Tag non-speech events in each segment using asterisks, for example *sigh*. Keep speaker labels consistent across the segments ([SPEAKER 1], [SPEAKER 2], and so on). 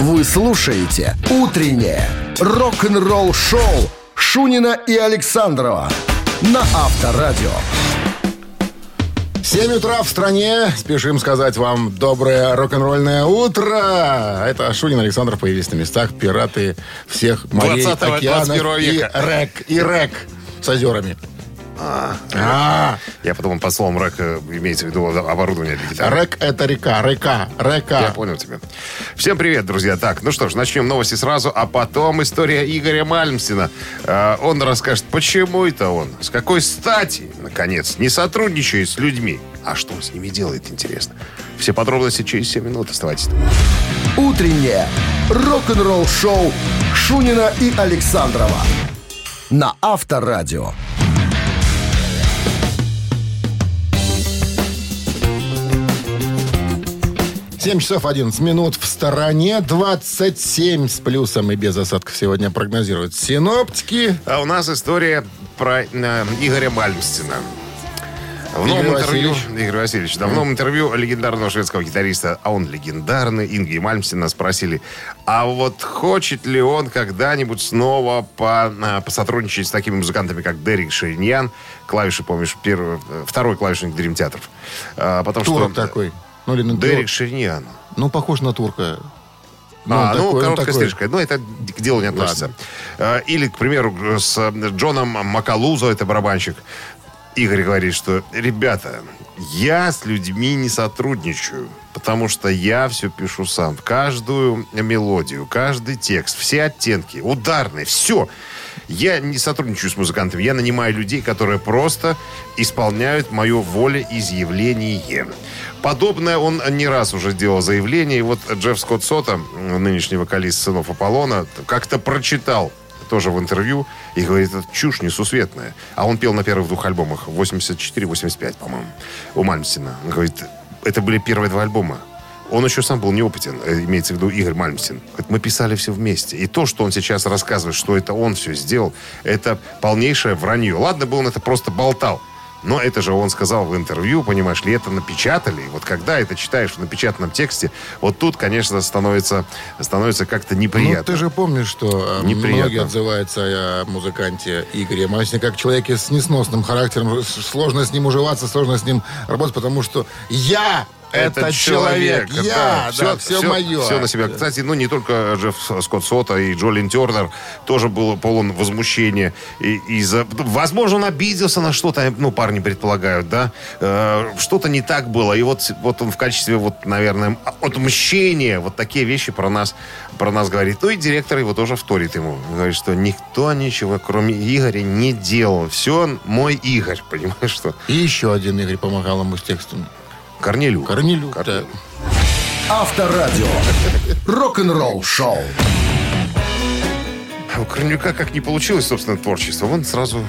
[SPEAKER 1] Вы слушаете «Утреннее рок-н-ролл-шоу» Шунина и Александрова на Авторадио.
[SPEAKER 2] 7 утра в стране. Спешим сказать вам доброе рок-н-ролльное утро. Это Шунин Александров появились на местах. Пираты всех морей,
[SPEAKER 3] 20-го,
[SPEAKER 2] океанов
[SPEAKER 3] 21
[SPEAKER 2] и рек, и рек с озерами. А,
[SPEAKER 3] Я подумал, под словом рэк имеется в виду оборудование для гитары.
[SPEAKER 2] рек это река, река,
[SPEAKER 3] Я
[SPEAKER 2] река.
[SPEAKER 3] понял тебя. Всем привет, друзья. Так, ну что ж, начнем новости сразу, а потом история Игоря Мальмстина. Э, он расскажет, почему это он, с какой стати, наконец, не сотрудничает с людьми. А что он с ними делает, интересно. Все подробности через 7 минут. Оставайтесь. там.
[SPEAKER 1] «Утреннее рок-н-ролл-шоу» Шунина и Александрова на Авторадио.
[SPEAKER 2] Семь часов 11 минут в стороне. 27 с плюсом и без осадков сегодня прогнозируют синоптики.
[SPEAKER 3] А у нас история про э, Игоря Мальмстина. В
[SPEAKER 2] Игорь
[SPEAKER 3] новом интервью,
[SPEAKER 2] Васильевич.
[SPEAKER 3] Игорь Васильевич, да, в новом интервью легендарного шведского гитариста, а он легендарный, Инги Мальмстина спросили, а вот хочет ли он когда-нибудь снова по, а, посотрудничать с такими музыкантами, как Дерек Шейньян, клавиши, помнишь, первый, э, второй клавишник Дрим Театров. А, потому
[SPEAKER 2] Турок
[SPEAKER 3] что
[SPEAKER 2] такой. Ну, или на
[SPEAKER 3] Дерек. Шейньян.
[SPEAKER 2] Ну, похож на турка.
[SPEAKER 3] а,
[SPEAKER 2] он
[SPEAKER 3] ну,
[SPEAKER 2] такой, он
[SPEAKER 3] короткая
[SPEAKER 2] такой.
[SPEAKER 3] стрижка. Ну, это к делу не относится. Э, Или, к примеру, с э, Джоном Макалузо, это барабанщик. Игорь говорит, что, ребята, я с людьми не сотрудничаю, потому что я все пишу сам. Каждую мелодию, каждый текст, все оттенки, ударные, все. Я не сотрудничаю с музыкантами, я нанимаю людей, которые просто исполняют мое волеизъявление. Подобное он не раз уже делал заявление. И вот Джефф Скотт Сота, нынешний вокалист «Сынов Аполлона», как-то прочитал тоже в интервью и говорит, это чушь несусветная. А он пел на первых двух альбомах, 84-85, по-моему, у Мальмстина. Он говорит, это были первые два альбома. Он еще сам был неопытен, э, имеется в виду Игорь Мальмстин. Мы писали все вместе. И то, что он сейчас рассказывает, что это он все сделал, это полнейшее вранье. Ладно бы он это просто болтал. Но это же он сказал в интервью, понимаешь ли, это напечатали. И вот когда это читаешь в напечатанном тексте, вот тут, конечно, становится, становится как-то
[SPEAKER 2] Ну,
[SPEAKER 3] неприятно.
[SPEAKER 2] ты же помнишь, что э,
[SPEAKER 3] Неприятно.
[SPEAKER 2] многие отзываются о музыканте Игоре Масине как человеке с несносным характером. Сложно с ним уживаться, сложно с ним работать, потому что я это человек. Я, да, все, мое.
[SPEAKER 3] Все на себя. Кстати, ну не только Джефф Скотт Сота и Джолин Тернер тоже был полон возмущения. И, из-за- возможно, он обиделся на что-то, ну, парни предполагают, да. Э, что-то не так было. И вот, вот он в качестве, вот, наверное, отмщения вот такие вещи про нас, про нас говорит. Ну и директор его тоже вторит ему. Говорит, что никто ничего, кроме Игоря, не делал. Все мой Игорь, *laughs* понимаешь, что?
[SPEAKER 2] И еще один Игорь помогал ему с текстом.
[SPEAKER 3] Корнелюк.
[SPEAKER 2] Корнелюк,
[SPEAKER 3] Корнелюк.
[SPEAKER 2] да.
[SPEAKER 1] Авторадио. Рок-н-ролл-шоу.
[SPEAKER 3] А у Корнелюка как не получилось, собственно, творчество, он сразу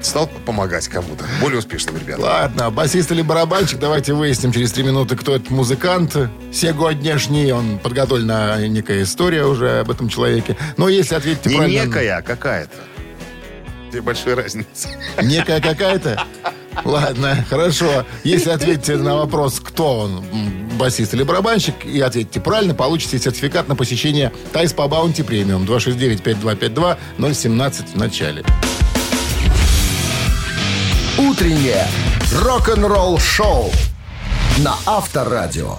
[SPEAKER 3] стал помогать кому-то. Более успешным ребятам.
[SPEAKER 2] Ладно, басист или барабанщик, давайте выясним через три минуты, кто этот музыкант. Сегодняшний, он подготовлена некая история уже об этом человеке. Но если ответите
[SPEAKER 3] Не
[SPEAKER 2] правильно...
[SPEAKER 3] некая, а какая-то. Две большие разницы.
[SPEAKER 2] Некая какая-то? Ладно, хорошо. Если ответите на вопрос, кто он, басист или барабанщик, и ответите правильно, получите сертификат на посещение Тайс по Баунти Премиум 269-5252 017 в начале.
[SPEAKER 1] «Утреннее рок-н-ролл-шоу» на Авторадио.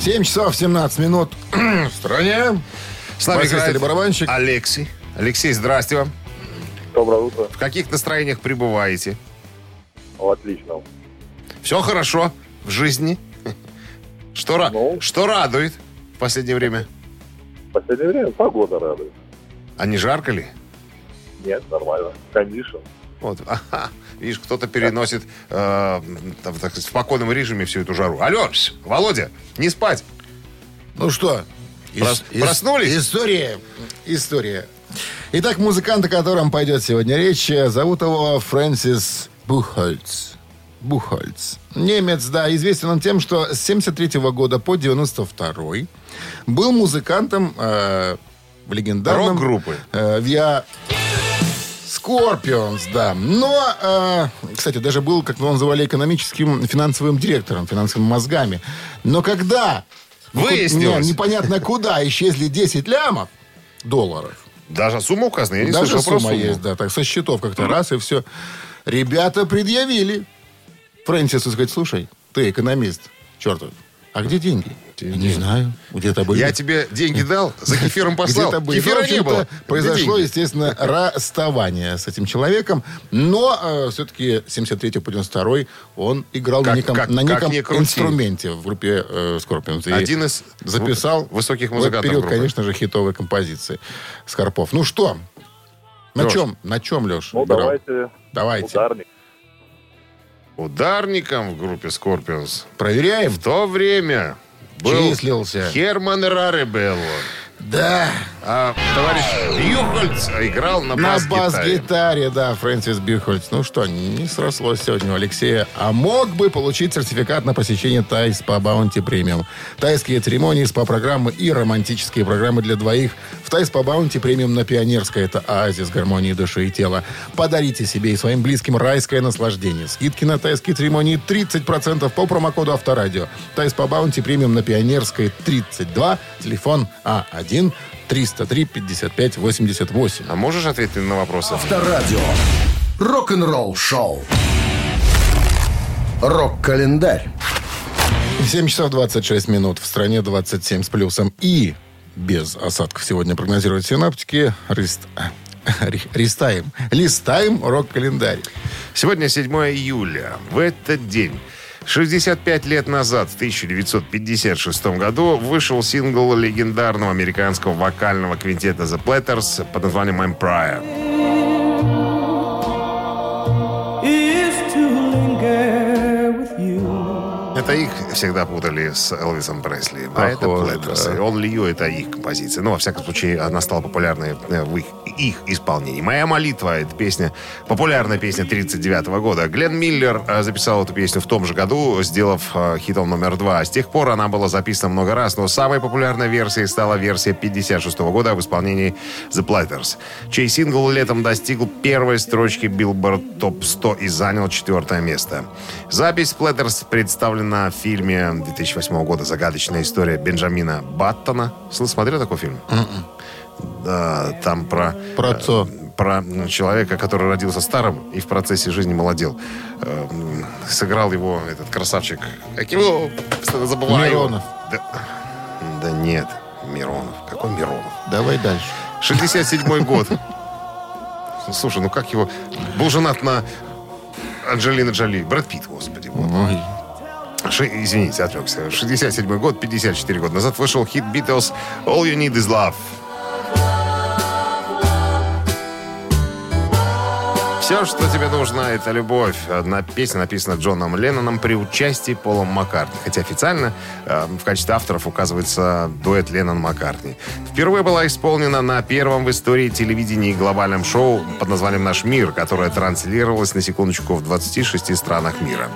[SPEAKER 2] 7 часов 17 минут *clears throat* в стране.
[SPEAKER 3] С нами
[SPEAKER 2] Басист или барабанщик?
[SPEAKER 3] Алексей. Алексей, здрасте вам.
[SPEAKER 4] Доброе утро.
[SPEAKER 3] В каких настроениях пребываете?
[SPEAKER 4] Отлично.
[SPEAKER 3] Все хорошо в жизни? Что,
[SPEAKER 4] Ну.
[SPEAKER 3] что радует в последнее время?
[SPEAKER 4] В последнее время погода радует.
[SPEAKER 3] А не жарко ли?
[SPEAKER 4] Нет, нормально. Кондишн.
[SPEAKER 3] Вот, ага. Видишь, кто-то переносит э, там, так в спокойном режиме всю эту жару. Алло, Володя, не спать.
[SPEAKER 2] Ну что,
[SPEAKER 3] Прос- проснулись?
[SPEAKER 2] История. История. Итак, музыкант, о котором пойдет сегодня речь, э, зовут его Фрэнсис Бухольц. Бухольц. Немец, да, известен он тем, что с 73 года по 92 был музыкантом э, в легендарном...
[SPEAKER 3] Рок-группы.
[SPEAKER 2] Э, Via Scorpions, да. Но, э, кстати, даже был, как его называли, экономическим финансовым директором, финансовыми мозгами. Но когда Ну,
[SPEAKER 3] Выяснилось.
[SPEAKER 2] не- непонятно куда исчезли 10 лямов долларов.
[SPEAKER 3] Даже сумма указана, я не
[SPEAKER 2] Даже
[SPEAKER 3] слышал про
[SPEAKER 2] сумма
[SPEAKER 3] сумму.
[SPEAKER 2] есть, да, так со счетов как-то раз и все. Ребята предъявили. Фрэнсису сказать, слушай, ты экономист, чертов, а где деньги? Не знаю, где-то были.
[SPEAKER 3] Я тебе деньги дал, за кефиром послал.
[SPEAKER 2] Где-то были.
[SPEAKER 3] Кефира
[SPEAKER 2] Ну, в
[SPEAKER 3] не было.
[SPEAKER 2] Произошло, естественно, расставание с этим человеком. Но все-таки 73 по 92 он играл
[SPEAKER 3] Как-
[SPEAKER 2] на неком,
[SPEAKER 3] как-
[SPEAKER 2] на
[SPEAKER 3] как
[SPEAKER 2] неком
[SPEAKER 3] ни крути.
[SPEAKER 2] инструменте в группе э, Scorpions. И
[SPEAKER 3] Один из
[SPEAKER 2] записал
[SPEAKER 3] высоких
[SPEAKER 2] в
[SPEAKER 3] музыкантов
[SPEAKER 2] этот период,
[SPEAKER 3] группы.
[SPEAKER 2] конечно же, хитовые композиции Скорпов. Ну что, на чем, на чем, Леш?
[SPEAKER 4] Ну, давайте
[SPEAKER 2] Давайте.
[SPEAKER 4] ударник.
[SPEAKER 3] Ударником в группе Scorpions
[SPEAKER 2] Проверяем.
[SPEAKER 3] в то время был
[SPEAKER 2] Числился.
[SPEAKER 3] Херман Раребелло.
[SPEAKER 2] Да.
[SPEAKER 3] А товарищ Бьюхольц играл на,
[SPEAKER 2] На
[SPEAKER 3] бас-гитаре.
[SPEAKER 2] бас-гитаре, да, Фрэнсис Бирхольц. Ну что, не срослось сегодня у Алексея. А мог бы получить сертификат на посещение Thai Spa Bounty Premium. Тайские церемонии, СПА-программы и романтические программы для двоих. В Thai Spa Bounty Premium на Пионерской. Это оазис гармонии души и тела. Подарите себе и своим близким райское наслаждение. Скидки на тайские церемонии 30% по промокоду Авторадио. Тайс по Баунти Премиум на Пионерской 32. Телефон А А1 303 55 88.
[SPEAKER 3] А можешь ответить на вопросы?
[SPEAKER 1] Авторадио. Рок-н-ролл шоу. Рок-календарь.
[SPEAKER 2] 7 часов 26 минут. В стране 27 с плюсом. И без осадков сегодня прогнозируют синаптики. Рист- ри- Листаем. Листаем рок-календарь.
[SPEAKER 3] Сегодня 7 июля. В этот день 65 лет назад, в 1956 году, вышел сингл легендарного американского вокального квинтета The Platters под названием Empire. Это их всегда путали с Элвисом Пресли. А это Platters.
[SPEAKER 2] да.
[SPEAKER 3] Он Лью это их композиция. Ну, во всяком случае, она стала популярной э, в их, их исполнении. «Моя молитва» — это песня, популярная песня 39 года. Глен Миллер э, записал эту песню в том же году, сделав э, хитом номер два. С тех пор она была записана много раз, но самой популярной версией стала версия 56 года в исполнении The Platters, чей сингл летом достиг первой строчки Billboard Top 100 и занял четвертое место. Запись Platters представлена в фильме 2008 года «Загадочная история Бенджамина Баттона». Смотрел такой фильм? Да, там про...
[SPEAKER 2] Про
[SPEAKER 3] э, Про ну, человека, который родился старым и в процессе жизни молодел. Э, Сыграл его этот красавчик. Как его? Постоянно забываю.
[SPEAKER 2] Миронов.
[SPEAKER 3] Да, да нет, Миронов. Какой Миронов?
[SPEAKER 2] Давай дальше.
[SPEAKER 3] 67 *laughs* год. Слушай, ну как его... Был женат на Анджелина Джоли. Брэд Питт, господи. вот.
[SPEAKER 2] Ой.
[SPEAKER 3] Ши- Извините, отвлекся. 67 год, 54 года назад вышел хит Beatles «All You Need Is Love». Все, что тебе нужно, это любовь. Одна песня написана Джоном Ленноном при участии Пола Маккартни. Хотя официально э, в качестве авторов указывается дуэт Леннон-Маккартни. Впервые была исполнена на первом в истории телевидении глобальном шоу под названием «Наш мир», которое транслировалось, на секундочку, в 26 странах мира.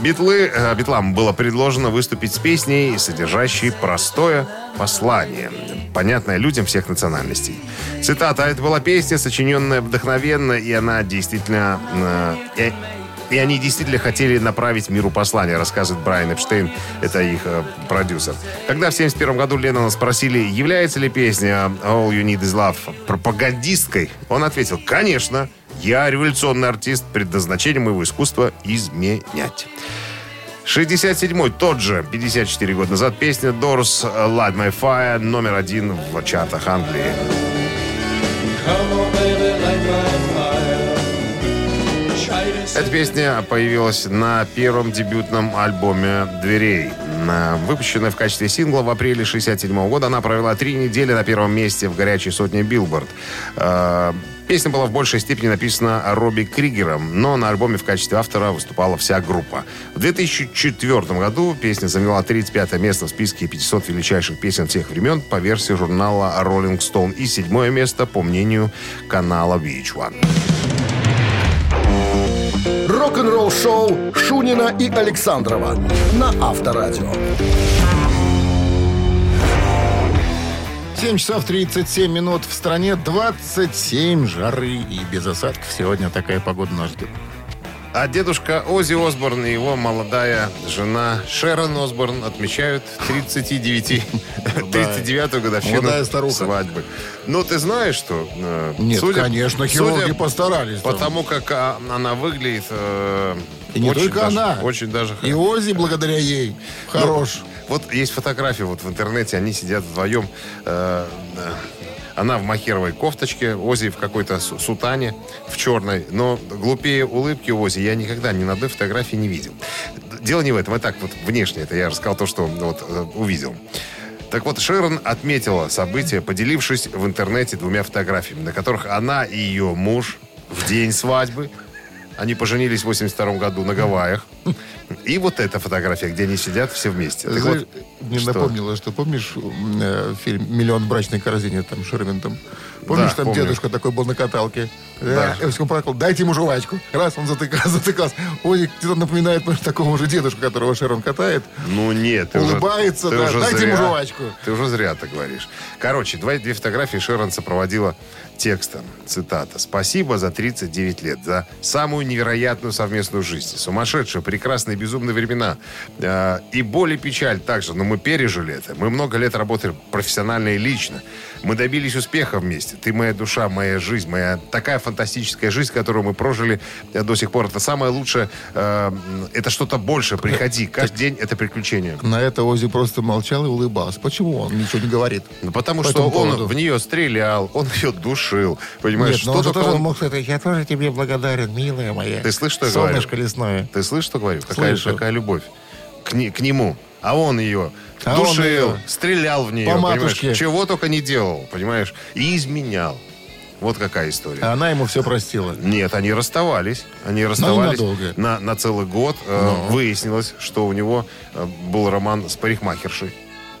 [SPEAKER 3] Битлы, э, Битлам было предложено выступить с песней, содержащей простое послание, понятное людям всех национальностей. Цитата. «Это была песня, сочиненная вдохновенно, и она действительно... э, и они действительно хотели направить миру послание, рассказывает Брайан Эпштейн, это их э, продюсер. Когда в 1971 году Леннона спросили, является ли песня «All You Need Is Love» пропагандисткой, он ответил, конечно, я революционный артист, предназначение моего искусства изменять. 67-й, тот же, 54 года назад, песня Doors «Light My Fire» номер один в чартах Англии.
[SPEAKER 5] Come on, baby,
[SPEAKER 3] Эта песня появилась на первом дебютном альбоме «Дверей». На- Выпущенная в качестве сингла в апреле 67 года, она провела три недели на первом месте в горячей сотне «Billboard». Э, Песня была в большей степени написана Робби Кригером, но на альбоме в качестве автора выступала вся группа. В 2004 году песня заняла 35 место в списке 500 величайших песен всех времен по версии журнала Rolling Stone и седьмое место по мнению канала VH1.
[SPEAKER 1] Рок-н-ролл шоу Шунина и Александрова на Авторадио.
[SPEAKER 2] 7 часов 37 минут. В стране 27 жары и без осадков. Сегодня такая погода нас ждет.
[SPEAKER 3] А дедушка Ози Осборн и его молодая жена Шерон Осборн отмечают 39 39-ю *laughs* годовщину свадьбы. Ну, ты знаешь, что... э,
[SPEAKER 2] Нет,
[SPEAKER 3] судя-
[SPEAKER 2] конечно,
[SPEAKER 3] судя
[SPEAKER 2] хирурги постарались. там.
[SPEAKER 3] Потому как а, она выглядит... э,
[SPEAKER 2] И не
[SPEAKER 3] очень
[SPEAKER 2] только
[SPEAKER 3] даже-
[SPEAKER 2] она.
[SPEAKER 3] Очень даже...
[SPEAKER 2] И Ози, благодаря ей, хорош.
[SPEAKER 3] Вот есть фотографии вот в интернете, они сидят вдвоем. э, она в махеровой кофточке, Ози в какой-то су- сутане, в черной. Но глупее улыбки Ози я никогда ни на одной фотографии не видел. Дело не в этом, и так вот внешне это я рассказал то, что вот э, увидел. Так вот, Шерон отметила событие, поделившись в интернете двумя фотографиями, на которых она и ее муж в день свадьбы, они поженились в 82 году на Гавайях, и вот эта фотография, где они сидят все вместе. Так вот,
[SPEAKER 2] мне
[SPEAKER 3] что?
[SPEAKER 2] напомнило, что помнишь э, фильм «Миллион брачной корзине» там Шервин там? Помнишь,
[SPEAKER 3] Да,
[SPEAKER 2] там
[SPEAKER 3] помню.
[SPEAKER 2] дедушка такой был на каталке?
[SPEAKER 3] Да.
[SPEAKER 2] Да. Он плакал, дайте ему жвачку. Раз, он затыкался, *laughs* затыкался. Ой, где-то напоминает может, такого же дедушку, которого Шерон катает.
[SPEAKER 3] Ну нет, ты уже-
[SPEAKER 2] Улыбается,
[SPEAKER 3] ты
[SPEAKER 2] да.
[SPEAKER 3] уже
[SPEAKER 2] Дайте
[SPEAKER 3] зря-
[SPEAKER 2] ему жвачку.
[SPEAKER 3] Ты уже зря так говоришь. Короче, два, две фотографии Шерон сопроводила текстом. Цитата. «Спасибо за 39 лет, за самую невероятную совместную жизнь. Сумасшедшие, прекрасные, безумные времена. Э, и боль и печаль также, но мы пережили это. Мы много лет работали профессионально и лично. Мы добились успеха вместе. Ты моя душа, моя жизнь, моя такая фантастическая жизнь, которую мы прожили э, до сих пор. Это самое лучшее. э, это что-то большее. Приходи. *laughs* Каждый день это приключение.
[SPEAKER 2] На это Ози просто молчал и улыбался. Почему он ничего не говорит?
[SPEAKER 3] Ну, потому
[SPEAKER 2] По
[SPEAKER 3] что он
[SPEAKER 2] поводу.
[SPEAKER 3] в нее стрелял, он *laughs* ее душил. Понимаешь,
[SPEAKER 2] Нет, но он
[SPEAKER 3] что
[SPEAKER 2] же тоже мог сказать, я тоже тебе благодарен, милая моя.
[SPEAKER 3] Ты слышишь, что я
[SPEAKER 2] Солнышко
[SPEAKER 3] говорю?
[SPEAKER 2] лесное.
[SPEAKER 3] Ты слышишь, что говорю? Какая, какая любовь к, не- к нему. А он ее
[SPEAKER 2] А он
[SPEAKER 3] душил,
[SPEAKER 2] ее
[SPEAKER 3] стрелял в нее,
[SPEAKER 2] по
[SPEAKER 3] понимаешь? Чего только не делал, понимаешь? И изменял. Вот какая история.
[SPEAKER 2] А она ему все простила.
[SPEAKER 3] Нет, они расставались. Они расставались
[SPEAKER 2] ненадолго.
[SPEAKER 3] на, на целый год. Э, Выяснилось, что у него э, был роман с парикмахершей.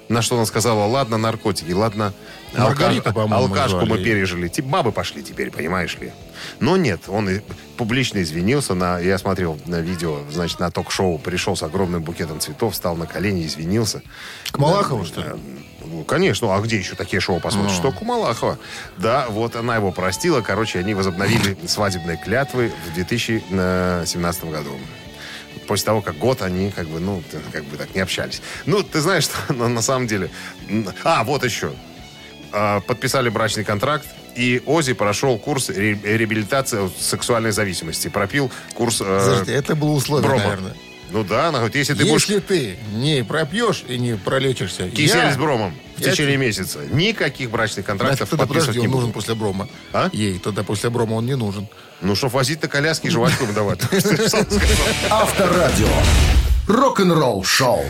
[SPEAKER 3] На что она сказала, ладно, наркотики, ладно,
[SPEAKER 2] Маргарита,
[SPEAKER 3] алкаш- алкашку мы пережили. Типа бабы пошли теперь, понимаешь ли. Но нет, он и публично извинился. На, я смотрел на видео, значит, на ток-шоу. Пришел с огромным букетом цветов, встал на колени, извинился.
[SPEAKER 2] К Малахову, что ли?
[SPEAKER 3] Э, Ну, конечно. А где еще такие шоу посмотришь?
[SPEAKER 2] Ну.
[SPEAKER 3] Что Кумалахова. Да, вот она его простила. Короче, они возобновили свадебные клятвы в 2017 году. После того, как год они как бы, ну, как бы так не общались. Ну, ты знаешь, *laughs* что на, на самом деле... А, вот еще. А, Подписали брачный контракт, и Ози прошел курс ре- реабилитации сексуальной зависимости. Пропил курс... э,
[SPEAKER 2] Подожди, это было условие,
[SPEAKER 3] Брома.
[SPEAKER 2] наверное.
[SPEAKER 3] Ну да, она говорит, если ты будешь
[SPEAKER 2] Если ты не пропьешь и не пролечишься,
[SPEAKER 3] кисель
[SPEAKER 2] я...
[SPEAKER 3] с бромом в
[SPEAKER 2] я
[SPEAKER 3] течение
[SPEAKER 2] тебе-
[SPEAKER 3] месяца, никаких брачных контрактов
[SPEAKER 2] Значит,
[SPEAKER 3] подписывать
[SPEAKER 2] подожди,
[SPEAKER 3] не
[SPEAKER 2] он
[SPEAKER 3] буду.
[SPEAKER 2] нужен после брома.
[SPEAKER 3] А?
[SPEAKER 2] Ей, тогда после брома он не нужен.
[SPEAKER 3] Ну, что возить на коляске и жвачку давать. *laughs*
[SPEAKER 1] Авторадио. Рок-н-ролл шоу.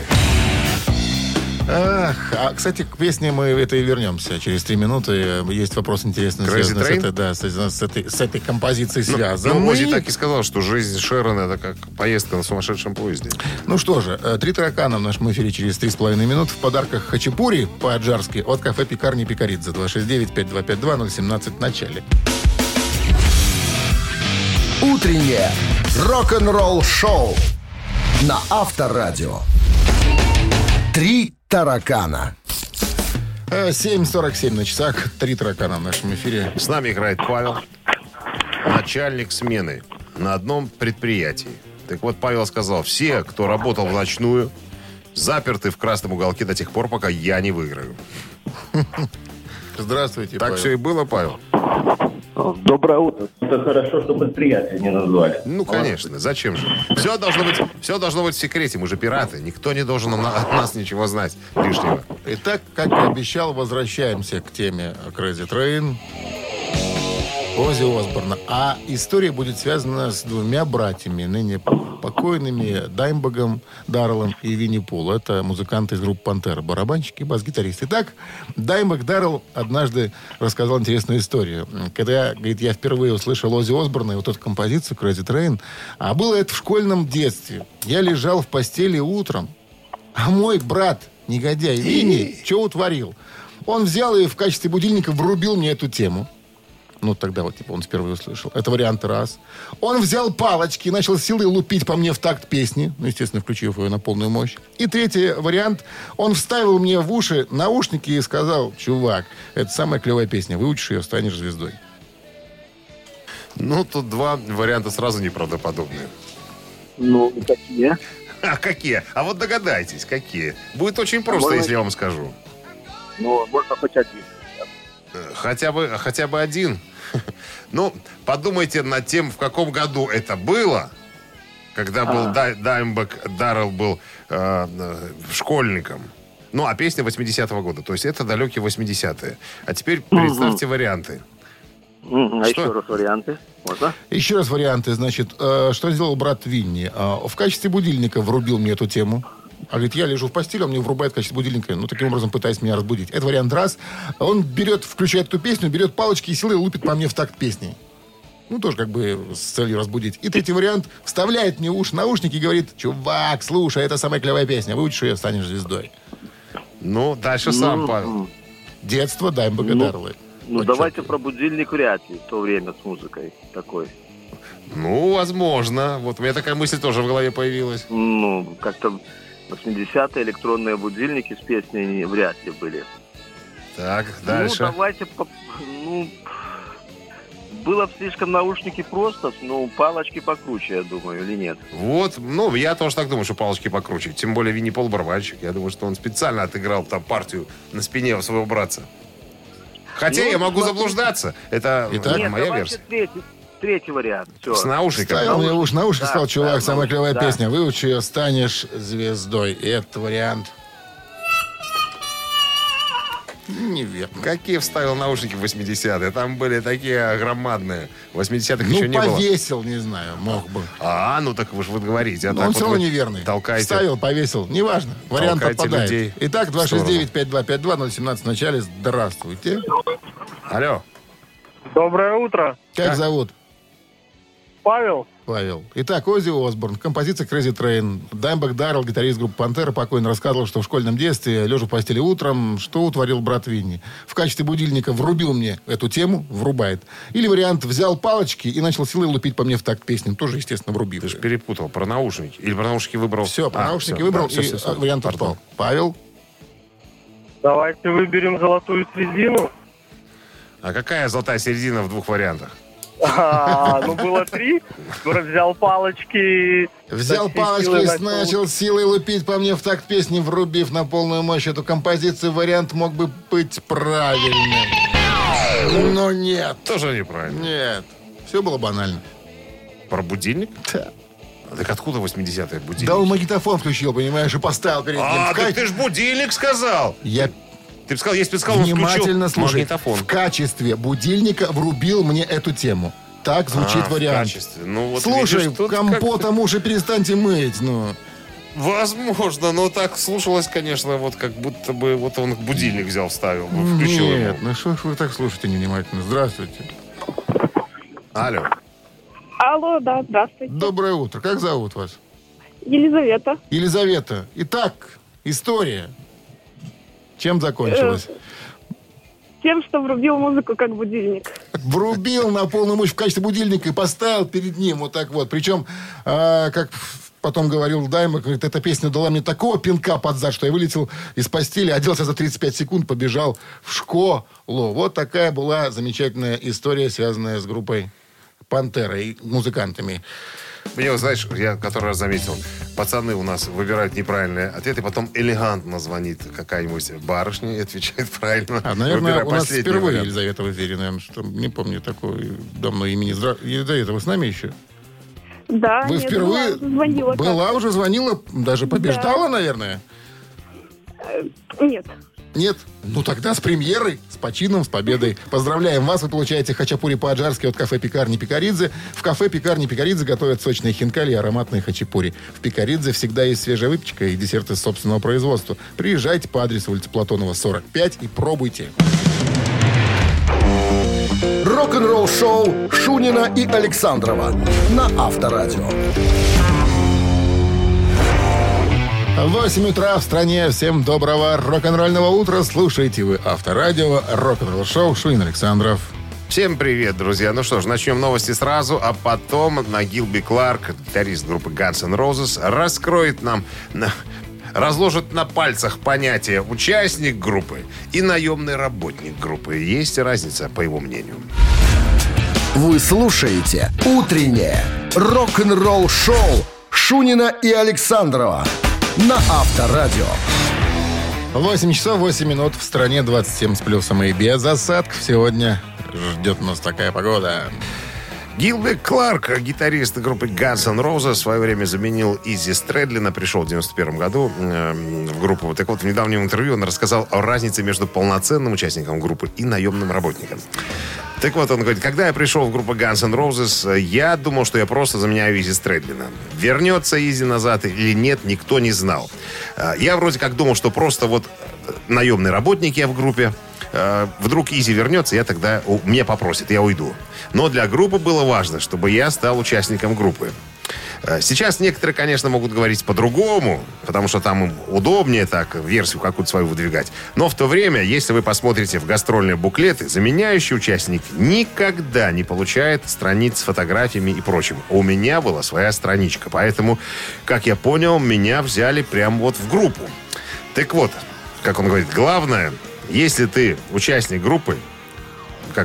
[SPEAKER 2] Ах, а, кстати, к песне мы это и вернемся через три минуты. Есть вопрос интересный,
[SPEAKER 3] Crazy
[SPEAKER 2] связанный с
[SPEAKER 3] Train?
[SPEAKER 2] этой, да, с, с этой, с этой композицией
[SPEAKER 3] Ну,
[SPEAKER 2] связанный.
[SPEAKER 3] ну, Ози так и сказал, что жизнь Шерона это как поездка на сумасшедшем поезде.
[SPEAKER 2] Ну что же, э, три таракана в нашем эфире через три с половиной минут. В подарках хачапури по-аджарски от кафе «Пекарни Пекаридзе». 269-5252-017 в начале.
[SPEAKER 1] Утреннее рок-н-ролл шоу на Авторадио. Три таракана.
[SPEAKER 2] Э, 7.47 на часах. Три таракана в нашем эфире.
[SPEAKER 3] С нами играет Павел, начальник смены на одном предприятии. Так вот, Павел сказал, все, кто работал в ночную, заперты в красном уголке до тех пор, пока я не выиграю.
[SPEAKER 2] Здравствуйте,
[SPEAKER 3] Так
[SPEAKER 2] Павел.
[SPEAKER 3] все и было, Павел?
[SPEAKER 6] Доброе утро. Это хорошо, что предприятие не назвали.
[SPEAKER 3] Ну, конечно, зачем же? Все должно быть, все должно быть в секрете. Мы же пираты. Никто не должен от нас ничего знать лишнего.
[SPEAKER 2] Итак, как и обещал, возвращаемся к теме Crazy Train. Ози Осборна. А история будет связана с двумя братьями, ныне покойными Даймбогом Дарреллом и Винни Пул. Это музыканты из группы «Пантера», барабанщик и бас-гитарист. Итак, Даймбог Даррелл однажды рассказал интересную историю. Когда, говорит, я впервые услышал Ози Осборна и вот эту композицию «Crazy Train», а было это в школьном детстве. Я лежал в постели утром, а мой брат, негодяй Винни, *laughs* что утворил? Он взял и в качестве будильника врубил мне эту тему. Ну, тогда вот, типа, он впервые услышал. Это вариант раз. Он взял палочки и начал силой лупить по мне в такт песни. Ну, естественно, включив ее на полную мощь. И третий вариант. Он вставил мне в уши наушники и сказал, чувак, это самая клевая песня. Выучишь ее, станешь звездой.
[SPEAKER 3] Ну, тут два варианта сразу неправдоподобные.
[SPEAKER 6] Ну, какие?
[SPEAKER 3] А какие? А вот догадайтесь, какие. Будет очень просто,
[SPEAKER 6] можно-
[SPEAKER 3] если я вам скажу.
[SPEAKER 6] Ну, можно хоть один.
[SPEAKER 3] Э, Хотя бы, хотя бы один. *laughs* Ну, подумайте над тем, в каком году это было, когда был
[SPEAKER 6] А.
[SPEAKER 3] Дай- Даймбек Даррелл был э, э, школьником. Ну, а песня 80-го года. То есть это далекие 80-е. А теперь представьте варианты.
[SPEAKER 6] А
[SPEAKER 3] Что?
[SPEAKER 6] еще раз варианты. Можно?
[SPEAKER 2] Еще раз варианты. Значит, э, что сделал брат Винни? Э, в качестве будильника врубил мне эту тему. А говорит, я лежу в постели, он мне врубает в качестве будильника, ну, таким образом пытаясь меня разбудить. Это вариант раз. Он берет, включает эту песню, берет палочки и силой лупит по мне в такт песни. Ну, тоже как бы с целью разбудить. И третий вариант. Вставляет мне уши наушники и говорит, чувак, слушай, это самая клевая песня. Выучишь ее, станешь звездой.
[SPEAKER 3] Ну, дальше сам, Павел.
[SPEAKER 2] Детство Даймбога
[SPEAKER 6] Ну,
[SPEAKER 2] Даррелла.
[SPEAKER 6] Ну,
[SPEAKER 2] Вот
[SPEAKER 6] давайте про будильник вряд ли в то время с музыкой такой.
[SPEAKER 3] Ну, возможно. Вот у меня такая мысль тоже в голове появилась.
[SPEAKER 6] Ну, как-то 80-е электронные будильники с песней не- вряд ли были.
[SPEAKER 3] Так,
[SPEAKER 6] Ну,
[SPEAKER 3] дальше.
[SPEAKER 6] давайте... по- Ну, было бы слишком наушники просто, ну, палочки покруче, я думаю, или нет?
[SPEAKER 3] Вот, ну, я тоже так думаю, что палочки покруче. Тем более Винни Пол барабанщик. Я думаю, что он специально отыграл там партию на спине у своего братца. Хотя
[SPEAKER 6] Ну,
[SPEAKER 3] я могу заблуждаться. Это
[SPEAKER 2] Итак?
[SPEAKER 6] нет,
[SPEAKER 3] моя
[SPEAKER 6] давайте
[SPEAKER 3] версия.
[SPEAKER 6] третий, третий вариант. Все.
[SPEAKER 3] С наушниками.
[SPEAKER 2] Ставил мне в уши наушники,
[SPEAKER 6] Да,
[SPEAKER 2] сказал, чувак,
[SPEAKER 6] да,
[SPEAKER 2] самая клевая
[SPEAKER 6] да.
[SPEAKER 2] песня. Выучи ее, станешь звездой. И этот вариант. Неверно.
[SPEAKER 3] Какие вставил наушники в 80-е? Там были такие громадные. В 80-х еще
[SPEAKER 2] Ну,
[SPEAKER 3] не было.
[SPEAKER 2] повесил, не знаю, мог бы.
[SPEAKER 3] А, ну так вы же вот говорите. А
[SPEAKER 2] он
[SPEAKER 3] вот
[SPEAKER 2] все равно неверный.
[SPEAKER 3] Толкаете.
[SPEAKER 2] Ставил, повесил. Неважно. Вариант
[SPEAKER 3] Толкайте
[SPEAKER 2] отпадает.
[SPEAKER 3] людей
[SPEAKER 2] Итак,
[SPEAKER 3] в сторону.
[SPEAKER 2] 269-5252-017 в начале. Здравствуйте.
[SPEAKER 3] Алло.
[SPEAKER 7] Доброе утро,
[SPEAKER 2] Как
[SPEAKER 3] Как?
[SPEAKER 2] зовут?
[SPEAKER 7] Павел.
[SPEAKER 2] Павел. Итак, Оззи Осборн, композиция Crazy Train. Даймбек Даррелл, гитарист группы «Пантера», покойно рассказывал, что в школьном детстве, лежа в постели утром, что утворил брат Винни. В качестве будильника врубил мне эту тему, врубает. Или вариант, взял палочки и начал силой лупить по мне в такт песни. Тоже, естественно, врубил.
[SPEAKER 3] Ты же перепутал про наушники. Или про наушники выбрал?
[SPEAKER 2] Все, про
[SPEAKER 3] А,
[SPEAKER 2] наушники
[SPEAKER 3] всё,
[SPEAKER 2] выбрал,
[SPEAKER 3] да, всё,
[SPEAKER 2] и
[SPEAKER 3] всё.
[SPEAKER 2] а, вариант
[SPEAKER 3] Пардон.
[SPEAKER 2] отпал. Павел?
[SPEAKER 7] Давайте выберем золотую середину.
[SPEAKER 3] А какая золотая середина в двух вариантах?
[SPEAKER 7] А, ну, было три. Взял палочки.
[SPEAKER 2] Взял палочки и
[SPEAKER 7] начал.
[SPEAKER 2] начал силой лупить по мне в такт песни, врубив на полную мощь эту композицию. Вариант мог бы быть правильным. Но нет.
[SPEAKER 3] Тоже неправильно.
[SPEAKER 2] Нет. Все было банально.
[SPEAKER 3] Про будильник?
[SPEAKER 2] Да.
[SPEAKER 3] Так откуда 80-е будильник?
[SPEAKER 2] Да он магнитофон включил, понимаешь, и поставил перед ним.
[SPEAKER 3] А, так ты ж будильник сказал.
[SPEAKER 2] Я
[SPEAKER 3] Ты бы сказал, если бы сказал, он
[SPEAKER 2] внимательно
[SPEAKER 3] включил
[SPEAKER 2] слушай.
[SPEAKER 3] магнитофон.
[SPEAKER 2] В качестве будильника врубил мне эту тему. Так звучит
[SPEAKER 3] А, в
[SPEAKER 2] вариант.
[SPEAKER 3] качестве. Ну, вот
[SPEAKER 2] Слушай,
[SPEAKER 3] видишь, тут
[SPEAKER 2] компотом уши перестаньте мыть. Ну,
[SPEAKER 3] Возможно, но так слушалось, конечно, вот как будто бы вот он будильник взял, вставил, бы, включил
[SPEAKER 2] нет,
[SPEAKER 3] ему.
[SPEAKER 2] ну что ж вы так слушаете невнимательно? Здравствуйте.
[SPEAKER 3] Алло.
[SPEAKER 8] Алло, да, здравствуйте.
[SPEAKER 2] Доброе утро. Как зовут вас?
[SPEAKER 8] Елизавета.
[SPEAKER 2] Елизавета. Итак, история. Чем закончилась?
[SPEAKER 8] Тем, что врубил музыку как будильник.
[SPEAKER 2] Врубил на полную мощь в качестве будильника и поставил перед ним вот так вот. Причем, а, как потом говорил Дайма, говорит, эта песня дала мне такого пинка под зад, что я вылетел из постели, оделся за 35 секунд, побежал в школу. Вот такая была замечательная история, связанная с группой «Пантера» и музыкантами.
[SPEAKER 3] Мне, знаешь, я который раз заметил, пацаны у нас выбирают неправильные ответы, потом элегантно звонит какая-нибудь барышня и отвечает правильно.
[SPEAKER 2] А, наверное, у нас впервые
[SPEAKER 3] вариант.
[SPEAKER 2] Елизавета в эфире, наверное, что не помню такой давно имени. Здра... Елизавета, вы с нами еще?
[SPEAKER 8] Да,
[SPEAKER 2] Вы
[SPEAKER 8] нет,
[SPEAKER 2] впервые
[SPEAKER 8] была, звонила.
[SPEAKER 2] была уже звонила, даже побеждала, наверное?
[SPEAKER 8] как. Нет.
[SPEAKER 2] Нет? Ну тогда с премьерой, с почином, с победой. Поздравляем вас, вы получаете хачапури по-аджарски от кафе «Пекарни Пикаридзе». В кафе «Пекарни Пикаридзе» готовят сочные хинкали и ароматные хачапури. В Пикаридзе всегда есть свежая выпечка и десерты собственного производства. Приезжайте по адресу улица Платонова, 45 и пробуйте.
[SPEAKER 1] Рок-н-ролл шоу Шунина и Александрова на Авторадио.
[SPEAKER 2] 8 утра в стране. Всем доброго рок-н-ролльного утра. Слушайте вы Авторадио, рок-н-ролл шоу Шунин Александров.
[SPEAKER 3] Всем привет, друзья. Ну что ж, начнем новости сразу, а потом Нагил Би Кларк, гитарист группы Guns N' Roses, раскроет нам, на- разложит на пальцах понятие участник группы и наемный работник группы. Есть разница, по его мнению.
[SPEAKER 1] Вы слушаете «Утреннее рок-н-ролл шоу» Шунина и Александрова на Авторадио.
[SPEAKER 2] 8 часов 8 минут в стране 27 с плюсом и без осадков. Сегодня ждет нас такая погода.
[SPEAKER 3] Гилбек Кларк, гитарист группы Guns N' Roses, в свое время заменил Изи Стрэдлина, пришел в 91 году э, в группу. Так вот, в недавнем интервью он рассказал о разнице между полноценным участником группы и наемным работником. Так вот, он говорит, когда я пришел в группу Guns N' Roses, я думал, что я просто заменяю Изи Стрэдлина. Вернется Изи назад или нет, никто не знал. Э, Я вроде как думал, что просто вот э, наемный работник я в группе, Э, вдруг Изи вернется, я тогда меня попросит, я уйду. Но для группы было важно, чтобы я стал участником группы. Э, Сейчас некоторые, конечно, могут говорить по-другому, потому что там им удобнее так версию какую-то свою выдвигать. Но в то время, если вы посмотрите в гастрольные буклеты, заменяющий участник никогда не получает страниц с фотографиями и прочим. У меня была своя страничка, поэтому, как я понял, меня взяли прямо вот в группу. Так вот, как он говорит, главное, если ты участник группы,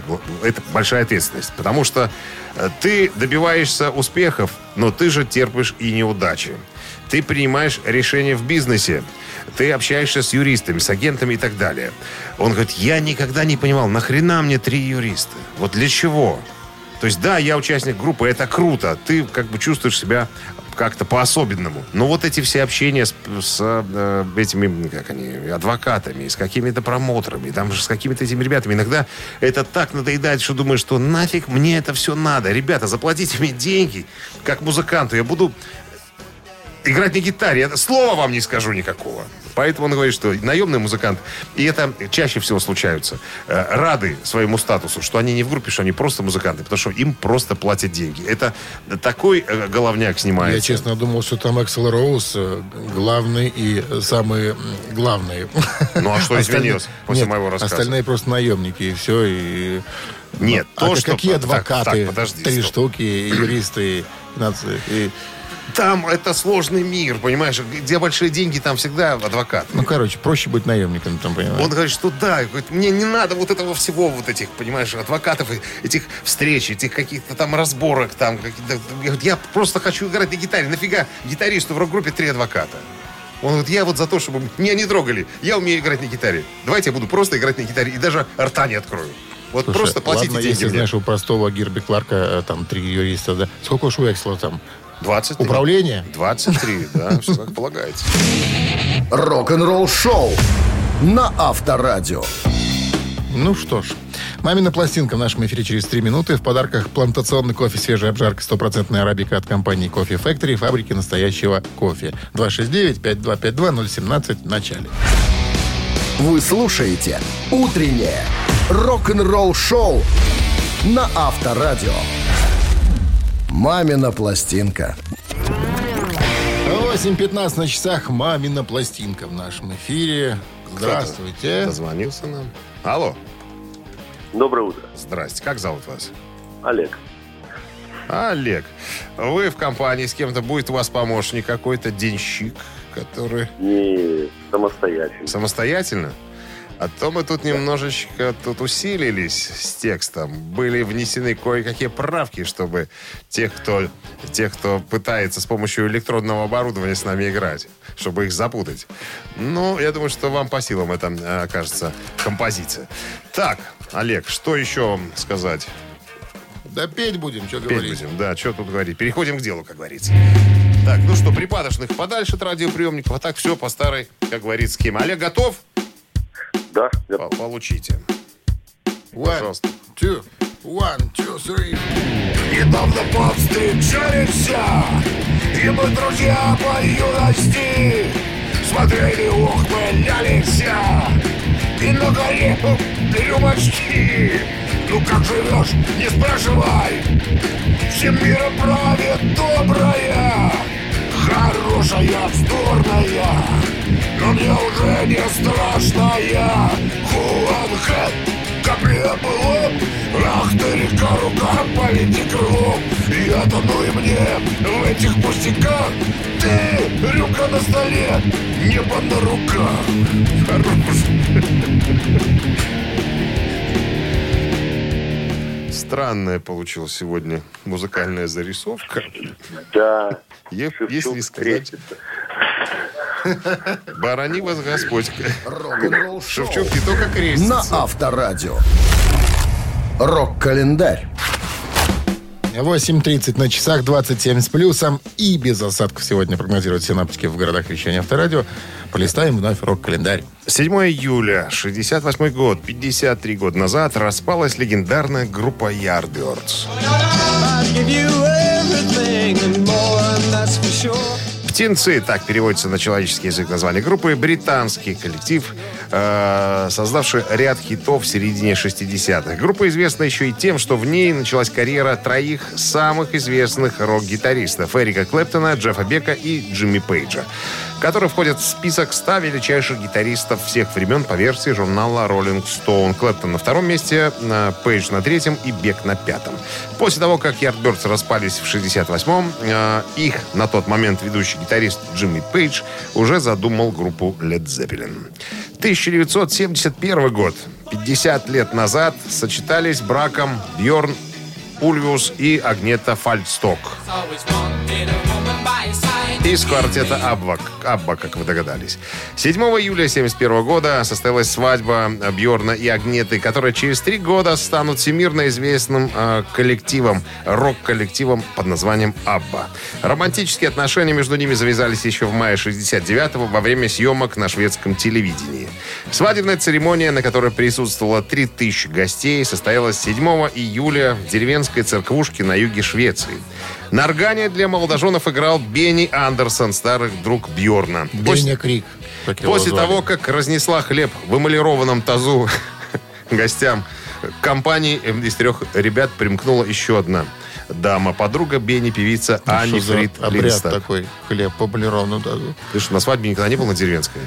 [SPEAKER 3] как это большая ответственность. Потому что э, ты добиваешься успехов, но ты же терпишь и неудачи. Ты принимаешь решения в бизнесе. Ты общаешься с юристами, с агентами и так далее. Он говорит, я никогда не понимал, нахрена мне три юриста? Вот для чего? То есть, да, я участник группы, это круто. Ты как бы чувствуешь себя как-то по-особенному. Но вот эти все общения с, с, э, этими, как они, адвокатами, с какими-то промоутерами, там же с какими-то этими ребятами, иногда это так надоедает, что думаешь, что нафиг мне это все надо. Ребята, заплатите мне деньги, как музыканту. Я буду играть на гитаре. Я слова вам не скажу никакого. Поэтому он говорит, что наемный музыкант, и это чаще всего случаются, э, рады своему статусу, что они не в группе, что они просто музыканты, потому что им просто платят деньги. Это такой э, головняк снимается.
[SPEAKER 2] Я, честно, думал, что там Эксел Роуз э, главный и самый м, главный.
[SPEAKER 3] Ну, а что изменилось после
[SPEAKER 2] Нет,
[SPEAKER 3] моего рассказа?
[SPEAKER 2] Остальные просто наемники, и все. И...
[SPEAKER 3] Нет,
[SPEAKER 2] а
[SPEAKER 3] то, что...
[SPEAKER 2] какие
[SPEAKER 3] так,
[SPEAKER 2] адвокаты?
[SPEAKER 3] так, подожди,
[SPEAKER 2] Три
[SPEAKER 3] стоп.
[SPEAKER 2] штуки, юристы, нации. И...
[SPEAKER 3] Там это сложный мир, понимаешь? Где большие деньги, там всегда адвокат.
[SPEAKER 2] Ну, короче, проще быть наемником, там, понимаешь?
[SPEAKER 3] Он говорит, что да, говорит, мне не надо вот этого всего, вот этих, понимаешь, адвокатов, этих встреч, этих каких-то там разборок, там, я, просто хочу играть на гитаре. Нафига гитаристу в рок-группе три адвоката? Он говорит, я вот за то, чтобы меня не трогали. Я умею играть на гитаре. Давайте я буду просто играть на гитаре и даже рта не открою. Вот
[SPEAKER 2] Слушай,
[SPEAKER 3] просто платите
[SPEAKER 2] ладно,
[SPEAKER 3] деньги
[SPEAKER 2] если,
[SPEAKER 3] мне.
[SPEAKER 2] знаешь, у простого Гирби Кларка э, там три юриста, да. Сколько уж у Эксела там?
[SPEAKER 3] 23.
[SPEAKER 2] Управление?
[SPEAKER 3] 23, да, все как полагается.
[SPEAKER 1] Рок-н-ролл шоу на Авторадио.
[SPEAKER 2] Ну что ж, мамина пластинка в нашем эфире через три минуты. В подарках плантационный кофе, свежая обжарка, стопроцентная арабика от компании Кофе Factory, фабрики настоящего кофе. 269-5252-017 в начале.
[SPEAKER 1] Вы слушаете «Утреннее рок-н-ролл шоу» на Авторадио. «Мамина пластинка».
[SPEAKER 2] 8.15 на часах мамина пластинка в нашем эфире. Здравствуйте.
[SPEAKER 3] Дозвонился нам. Алло.
[SPEAKER 4] Доброе утро.
[SPEAKER 3] Здрасте. Как зовут вас?
[SPEAKER 4] Олег.
[SPEAKER 3] Олег, вы в компании с кем-то, будет у вас помощник какой-то, денщик, который
[SPEAKER 4] Не самостоятельно.
[SPEAKER 3] самостоятельно? А то мы тут немножечко тут усилились с текстом. Были внесены кое-какие правки, чтобы тех, кто, тех, кто пытается с помощью электронного оборудования с нами играть, чтобы их запутать. Ну, я думаю, что вам по силам это э, окажется композиция. Так, Олег, что еще вам сказать?
[SPEAKER 2] Да петь будем, что
[SPEAKER 3] Петь
[SPEAKER 2] говорить.
[SPEAKER 3] будем, да, что тут говорить. Переходим к делу, как говорится. Так, ну что, припадочных подальше от радиоприемников, а так все по старой, как говорится, схеме. Олег готов?
[SPEAKER 4] Да, я
[SPEAKER 3] По- Получите.
[SPEAKER 2] One,
[SPEAKER 3] Пожалуйста.
[SPEAKER 2] two, one, two, three.
[SPEAKER 9] Недавно повстречались И мы друзья по юности Смотрели, ухмылялись И на горе рюмочки Ну как живешь, не спрашивай Всем миром правит добрая Хорошая, вздорная Но мне уже не страшная Я тону и мне в этих пустяках Ты, рюка на столе, небо на руках Хорош
[SPEAKER 3] Странная получилась сегодня музыкальная зарисовка.
[SPEAKER 4] Да.
[SPEAKER 3] Если сказать, барани вас Господь. Шевчук не только крестится.
[SPEAKER 1] на Авторадио. Рок-календарь.
[SPEAKER 2] 8.30 на часах, 27 с плюсом и без осадков сегодня прогнозируют синаптики в городах вещания Авторадио. Полистаем вновь рок-календарь.
[SPEAKER 3] 7 июля, 68 год, 53 года назад распалась легендарная группа Yardbirds. Птенцы, так переводится на человеческий язык название группы, британский коллектив, э, создавший ряд хитов в середине 60-х. Группа известна еще и тем, что в ней началась карьера троих самых известных рок-гитаристов. Эрика Клэптона, Джеффа Бека и Джимми Пейджа, которые входят в список 100 величайших гитаристов всех времен по версии журнала Rolling Stone. Клэптон на втором месте, э, Пейдж на третьем и Бек на пятом. После того, как Yardbirds распались в 68-м, э, их на тот момент ведущий гитарист Джимми Пейдж уже задумал группу Led Zeppelin. 1971 год. 50 лет назад сочетались браком Бьорн Ульвиус и Агнета Фальдсток. Из квартета Абба, Абба, как вы догадались. 7 июля 1971 года состоялась свадьба Бьорна и Агнеты, которые через три года станут всемирно известным э, коллективом, рок-коллективом под названием Абба. Романтические отношения между ними завязались еще в мае 69-го во время съемок на шведском телевидении. Свадебная церемония, на которой присутствовало 3000 гостей, состоялась 7 июля в деревенской церквушке на юге Швеции. На органе для молодоженов играл Бенни Андерсон, старый друг Бьорна.
[SPEAKER 2] Беня Крик.
[SPEAKER 3] После того, как разнесла хлеб в эмалированном тазу *laughs* гостям, к компании из трех ребят примкнула еще одна дама, подруга Бенни, певица Ани
[SPEAKER 2] Ну, за
[SPEAKER 3] Фрид
[SPEAKER 2] обряд такой? Хлеб по полированному тазу.
[SPEAKER 3] Ты что, на свадьбе никогда не был на деревенской?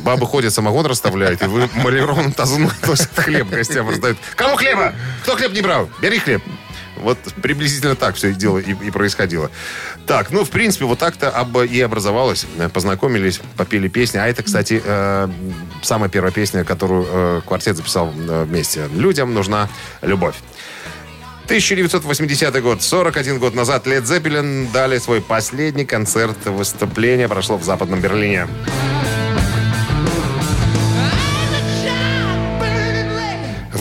[SPEAKER 3] Бабы ходят, самогон расставляют, и в эмалированном тазу носят хлеб гостям раздают. Кому хлеба? Кто хлеб не брал? Бери хлеб. Вот приблизительно так все дело и, и происходило. Так, ну, в принципе, вот так-то об- и образовалось. Познакомились, попели песни. А это, кстати, э, самая первая песня, которую э, квартет записал э, вместе. «Людям нужна любовь». 1980 год, 41 год назад Led Zeppelin дали свой последний концерт. Выступление прошло в Западном Берлине.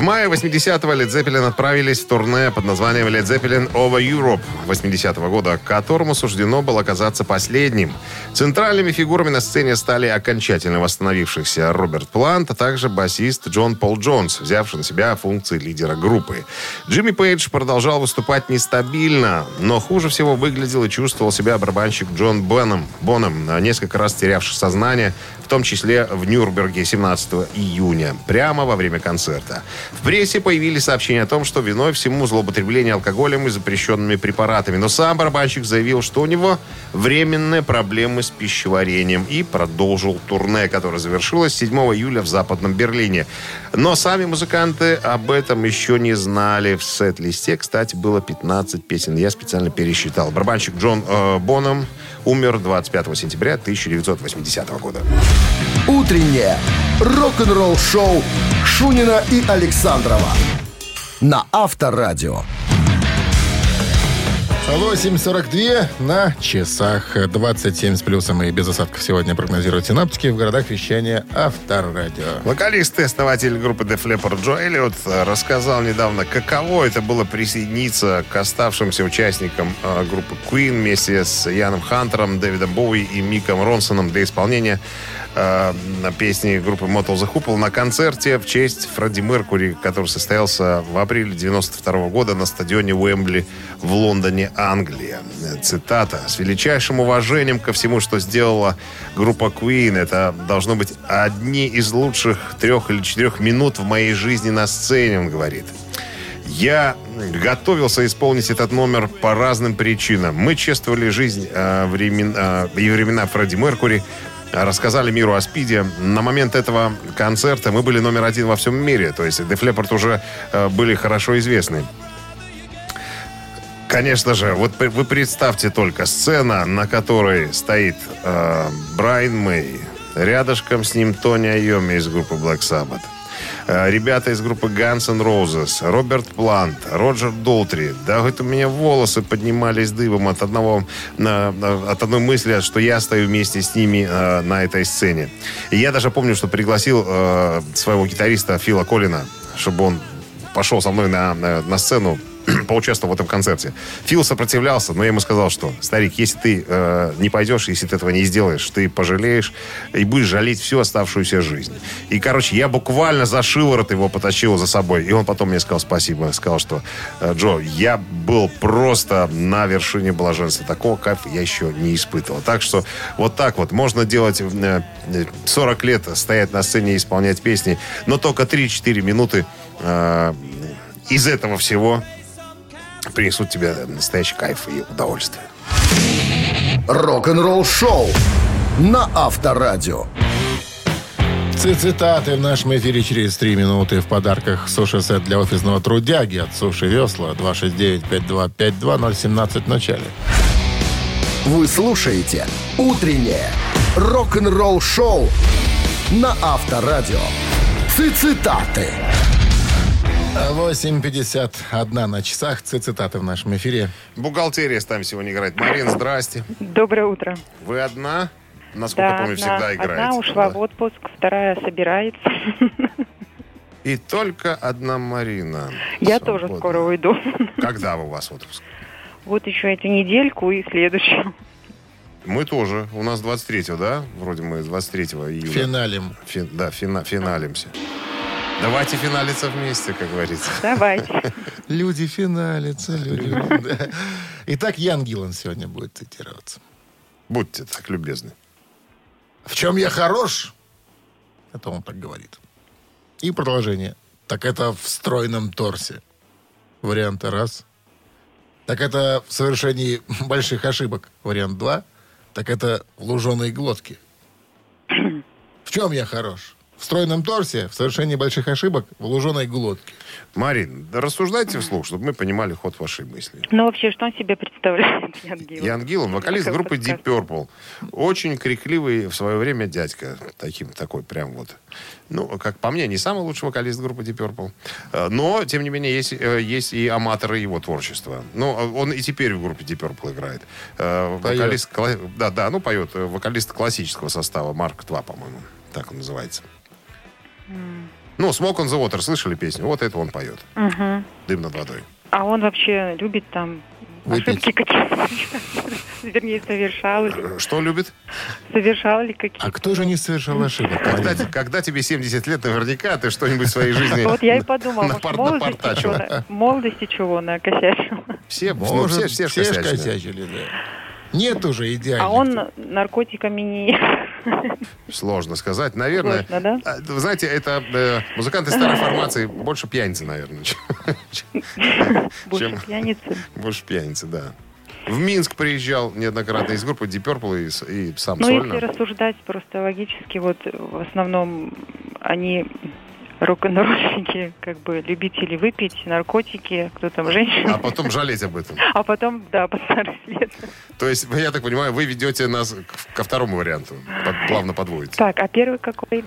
[SPEAKER 3] Мае 80-го Led Zeppelin отправились в турне под названием Led Zeppelin Over Europe 80-го года, которому суждено было оказаться последним. Центральными фигурами на сцене стали окончательно восстановившихся Роберт Плант, а также басист Джон Пол Джонс, взявший на себя функции лидера группы. Джимми Пейдж продолжал выступать нестабильно, но хуже всего выглядел и чувствовал себя барабанщик Джон Беном, Боном, несколько раз терявший сознание, в том числе в Нюрнберге 17 июня, прямо во время концерта. В прессе появились сообщения о том, что виной всему злоупотребление алкоголем и запрещенными препаратами. Но сам барабанщик заявил, что у него временные проблемы с пищеварением и продолжил турне, которое завершилось 7 июля в Западном Берлине. Но сами музыканты об этом еще не знали. В сет-листе, кстати, было 15 песен. Я специально пересчитал. Барабанщик Джон э, Боном умер 25 сентября 1980 года.
[SPEAKER 1] Утреннее рок-н-ролл-шоу Шунина и Александрова на Авторадио.
[SPEAKER 2] 8.42 на часах. 27 с плюсом и без осадков сегодня прогнозируют синаптики в городах вещания Авторадио.
[SPEAKER 3] Вокалист и основатель группы Def Leppard Джо Эллиот рассказал недавно, каково это было присоединиться к оставшимся участникам э, группы Queen вместе с Яном Хантером, Дэвидом Боуи и Миком Ронсоном для исполнения э, песни группы Motel the Hoople на концерте в честь Фредди Меркури, который состоялся в апреле 92 года на стадионе Уэмбли в Лондоне, Англия. Цитата. «С величайшим уважением ко всему, что сделала группа Queen, это должно быть одни из лучших трех или четырех минут в моей жизни на сцене», он говорит. Я готовился исполнить этот номер по разным причинам. Мы чествовали жизнь э, времен- э, и времена Фредди Меркури, рассказали миру о Спиде. На момент этого концерта мы были номер один во всем мире. То есть Def Leppard уже э, были хорошо известны. Конечно же, вот вы представьте только сцена, на которой стоит э, Брайан Мэй, рядышком с ним Тони Айоми из группы Black Sabbath. Э, Ребята из группы Guns N' Roses, Роберт Плант, Роджер Долтри. Да, хоть у меня волосы поднимались дыбом от одного, от одной мысли, что я стою вместе с ними э, на этой сцене. И я даже помню, что пригласил э, своего гитариста Фила Коллина, чтобы он пошел со мной на, на, на сцену *clears throat* поучаствовал в этом концерте. Фил сопротивлялся, но я ему сказал, что, старик, если ты э, не пойдешь, если ты этого не сделаешь, ты пожалеешь и будешь жалеть всю оставшуюся жизнь. И, короче, я буквально за шиворот его потащил за собой. И он потом мне сказал спасибо. Сказал, что, «Э, Джо, я был просто на вершине блаженства. Такого кайфа я еще не испытывал. Так что вот так вот можно делать э, э, 40 лет, стоять на сцене и исполнять песни, но только 3-4 минуты э, из этого всего принесут тебе настоящий кайф и удовольствие.
[SPEAKER 1] Рок-н-ролл шоу на Авторадио.
[SPEAKER 2] Цитаты в нашем эфире через три минуты. В подарках суши-сет для офисного трудяги от Суши Весла 269-5252-017 в начале.
[SPEAKER 1] Вы слушаете «Утреннее рок-н-ролл шоу» на Авторадио. Цитаты.
[SPEAKER 2] 8.51 на часах. Цитаты в нашем эфире.
[SPEAKER 3] Бухгалтерия с нами сегодня играет. Марин, здрасте.
[SPEAKER 8] Доброе утро.
[SPEAKER 3] Вы одна? Насколько
[SPEAKER 8] да,
[SPEAKER 3] помню,
[SPEAKER 8] одна,
[SPEAKER 3] всегда играете.
[SPEAKER 8] одна ушла
[SPEAKER 3] Да.
[SPEAKER 8] в отпуск, вторая собирается.
[SPEAKER 3] И только одна Марина.
[SPEAKER 8] Я
[SPEAKER 3] Свободна.
[SPEAKER 8] тоже скоро уйду.
[SPEAKER 3] Когда у вас отпуск?
[SPEAKER 8] Вот еще эту недельку и следующую.
[SPEAKER 3] Мы тоже. У нас 23-го, да? Вроде мы 23 июля.
[SPEAKER 2] Финалем.
[SPEAKER 3] Фи- да, фина- финалимся. Давайте финалиться вместе, как говорится.
[SPEAKER 8] Давайте.
[SPEAKER 2] Люди финалятся, люди. Итак, Ян Гиллан сегодня будет цитироваться.
[SPEAKER 3] Будьте так любезны.
[SPEAKER 2] В чем я хорош? Это он так говорит. И продолжение. Так это в стройном торсе. Вариант раз. Так это в совершении *laughs* больших ошибок. Вариант два. Так это в луженой глотке. В чем я хорош? В стройном торсе, в совершении больших ошибок, в луженой глотке.
[SPEAKER 3] Марин, да рассуждайте вслух, чтобы мы понимали ход вашей мысли.
[SPEAKER 8] Ну, вообще, что он себе представляет, *laughs* Ян Гиллан?
[SPEAKER 3] Ян вокалист группы? Deep Purple. Очень крикливый в свое время дядька. Таким, такой прям вот. Ну, как по мне, не самый лучший вокалист группы Deep Purple. Э, Но, тем не менее, есть, э, есть и аматоры его творчества. Ну, э, он и теперь в группе Deep Purple играет.
[SPEAKER 2] Поет.
[SPEAKER 3] Вокалист, кла- да, да, ну, поет. Вокалист классического состава. Марк 2, по-моему. Так он называется. Ну, Smoke on the Water, слышали песню? Вот это он поет.
[SPEAKER 8] Мгм.
[SPEAKER 3] Дым над водой.
[SPEAKER 8] А он вообще любит там
[SPEAKER 2] Выпить.
[SPEAKER 8] ошибки какие-то? Вернее, совершал ли?
[SPEAKER 3] Э, Что любит?
[SPEAKER 8] Совершал ли какие-то?
[SPEAKER 2] А кто же не совершал ошибок?
[SPEAKER 3] Когда, когда тебе 70 лет, наверняка ты что-нибудь в своей жизни
[SPEAKER 8] Вот я и подумала, может, молодости чего, молодости чего накосячил.
[SPEAKER 3] Все, ну, все, все,
[SPEAKER 2] все
[SPEAKER 3] косячные.
[SPEAKER 2] косячили, да. Нет уже идеальных.
[SPEAKER 8] А он наркотиками не...
[SPEAKER 3] Сложно сказать. Наверное,
[SPEAKER 8] Сложно, да?
[SPEAKER 3] а, вы знаете, это э, музыканты старой формации больше пьяницы, наверное. чем-
[SPEAKER 8] Больше
[SPEAKER 3] Чем-
[SPEAKER 8] пьяницы.
[SPEAKER 3] Больше пьяницы, да. В Минск приезжал неоднократно из группы Deep Purple и, и сам
[SPEAKER 8] Ну,
[SPEAKER 3] сольно.
[SPEAKER 8] если рассуждать просто логически, вот в основном они рок-н-ролльщики, как бы любители выпить, наркотики, кто там
[SPEAKER 3] А
[SPEAKER 8] женщина.
[SPEAKER 3] потом жалеть об этом.
[SPEAKER 8] А потом, да, под старость лет.
[SPEAKER 3] То есть, я так понимаю, вы ведете нас ко второму варианту. Под- плавно подводите.
[SPEAKER 8] Так, а первый какой?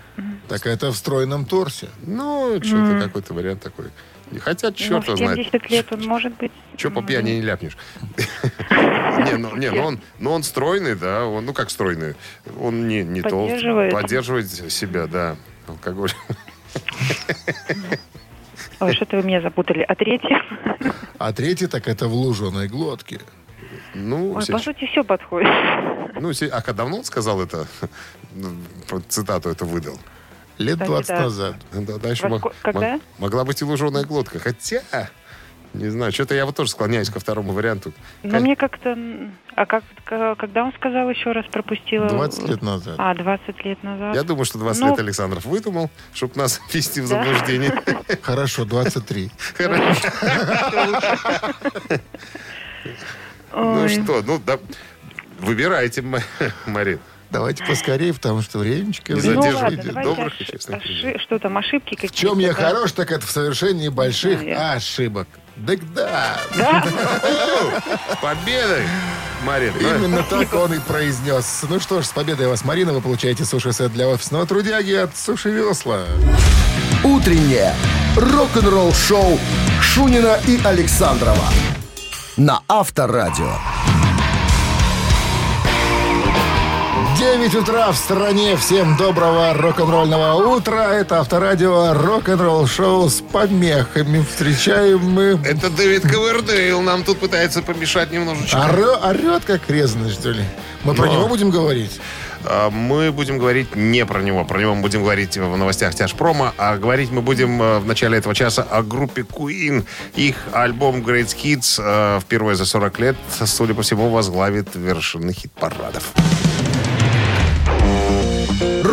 [SPEAKER 2] Так это в стройном торсе.
[SPEAKER 3] Ну, что-то какой-то вариант такой. Хотя, черт
[SPEAKER 8] ну,
[SPEAKER 3] его
[SPEAKER 8] в
[SPEAKER 3] знает.
[SPEAKER 8] 70 лет он может быть...
[SPEAKER 3] Че по пьяни не ляпнешь? *laughs* Не, ну, не, ну он, ну он стройный, да, он, ну как стройный, он не, не толстый,
[SPEAKER 8] Поддерживает.
[SPEAKER 3] поддерживает себя, да, алкоголь.
[SPEAKER 8] Ой, что-то вы меня запутали. А третий?
[SPEAKER 2] А третий так это в луженой глотке.
[SPEAKER 3] Ну,
[SPEAKER 8] Ой,
[SPEAKER 3] се-
[SPEAKER 8] по сути, все подходит.
[SPEAKER 3] ну, а когда давно он сказал это, *laughs* ну, цитату это выдал?
[SPEAKER 2] Лет
[SPEAKER 8] Кстати,
[SPEAKER 2] 20
[SPEAKER 8] да.
[SPEAKER 2] назад.
[SPEAKER 3] Да, дальше
[SPEAKER 8] Во
[SPEAKER 3] мог-
[SPEAKER 8] когда?
[SPEAKER 3] мог- могла быть и луженая глотка. Хотя, не знаю, что-то я вот тоже склоняюсь ко второму варианту.
[SPEAKER 8] Но мне как-то... А как, когда он сказал еще раз, пропустила?
[SPEAKER 2] 20 лет назад.
[SPEAKER 8] А, 20 лет назад.
[SPEAKER 3] Я думаю, что 20
[SPEAKER 8] Ну-
[SPEAKER 3] лет Александров выдумал, чтобы нас *laughs* ввести в заблуждение. *laughs*
[SPEAKER 2] Хорошо, 23.
[SPEAKER 3] Ну
[SPEAKER 8] Ой.
[SPEAKER 3] что, ну да, выбирайте, Ма- Марин.
[SPEAKER 2] Давайте поскорее, потому что времечко
[SPEAKER 3] Не
[SPEAKER 8] Ну
[SPEAKER 3] задерживайте.
[SPEAKER 8] давайте
[SPEAKER 3] добрых и честных
[SPEAKER 8] оши- Что там, ошибки
[SPEAKER 2] В
[SPEAKER 8] какие-то?
[SPEAKER 2] чем я хорош, так это в совершении больших ошибок. Так да,
[SPEAKER 8] Да?
[SPEAKER 3] С *laughs* победой, Марин. Ну,
[SPEAKER 2] именно так он и произнес. Ну что ж, с победой вас, Марина, вы получаете суши-сет для офисного трудяги от Суши Весла.
[SPEAKER 1] Утреннее рок-н-ролл-шоу Шунина и Александрова на Авторадио.
[SPEAKER 2] 9 утра в стране. Всем доброго рок-н-ролльного утра. Это авторадио рок-н-ролл шоу с помехами. Встречаем мы...
[SPEAKER 3] Это Дэвид Ковердейл нам тут пытается помешать немножечко.
[SPEAKER 2] Орё- орет как резанный, что ли? Мы про
[SPEAKER 3] Но.
[SPEAKER 2] него будем говорить?
[SPEAKER 3] А, Мы будем говорить не про него. Про него мы будем говорить в новостях Тяжпрома. А говорить мы будем э, в начале этого часа о группе Queen. Их альбом Great Hits э, впервые за 40 лет, судя по всему, возглавит вершины хит-парадов.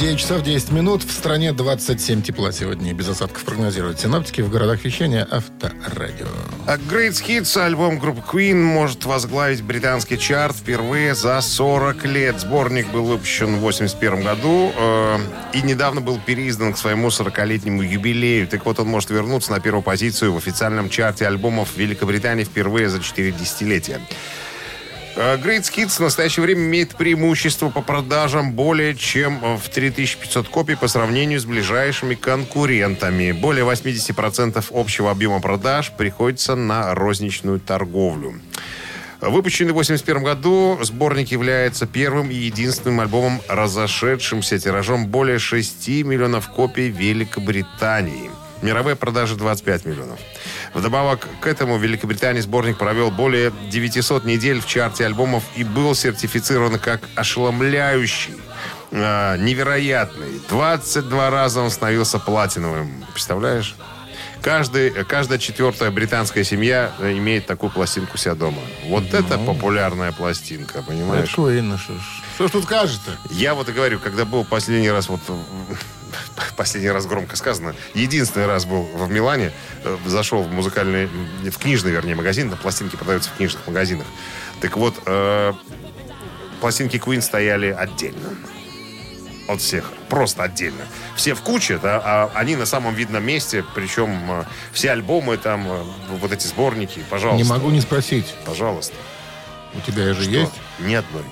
[SPEAKER 2] 9 часов 10 минут. В стране 27 тепла сегодня. Без осадков прогнозируют синоптики. В городах вещания авторадио.
[SPEAKER 3] А Great Hits, альбом группы Queen, может возглавить британский чарт впервые за 40 лет. Сборник был выпущен в 81 году э, и недавно был переиздан к своему 40-летнему юбилею. Так вот, он может вернуться на первую позицию в официальном чарте альбомов Великобритании впервые за 4 десятилетия. Э, Great Hits в настоящее время имеет преимущество по продажам более чем в 3500 копий по сравнению с ближайшими конкурентами. Более 80% общего объема продаж приходится на розничную торговлю. Выпущенный в 1981 году, сборник является первым и единственным альбомом, разошедшимся тиражом более 6 миллионов копий Великобритании. Мировые продажи 25 миллионов. Вдобавок к этому в Великобритании сборник провел более 900 недель в чарте альбомов и был сертифицирован как ошеломляющий, э, невероятный. 22 раза он становился платиновым. Представляешь? Каждый, каждая четвертая британская семья э, имеет такую пластинку у себя дома. Вот это популярная пластинка, понимаешь?
[SPEAKER 2] Queen, ну что. Что ж тут скажешь-то?
[SPEAKER 3] Я вот и говорю, когда был последний раз, вот *laughs* последний раз громко сказано, единственный раз был в Милане, э, зашел в музыкальный, в книжный, вернее, магазин, на пластинки продаются в книжных магазинах. Так вот, э, пластинки Queen стояли отдельно. От всех. Просто отдельно. Все в куче, да, а они на самом видном месте, причем э, все альбомы там, вот эти сборники, пожалуйста.
[SPEAKER 2] Не могу не спросить.
[SPEAKER 3] Пожалуйста.
[SPEAKER 2] У тебя же
[SPEAKER 3] Что?
[SPEAKER 2] есть?
[SPEAKER 3] Ни одной.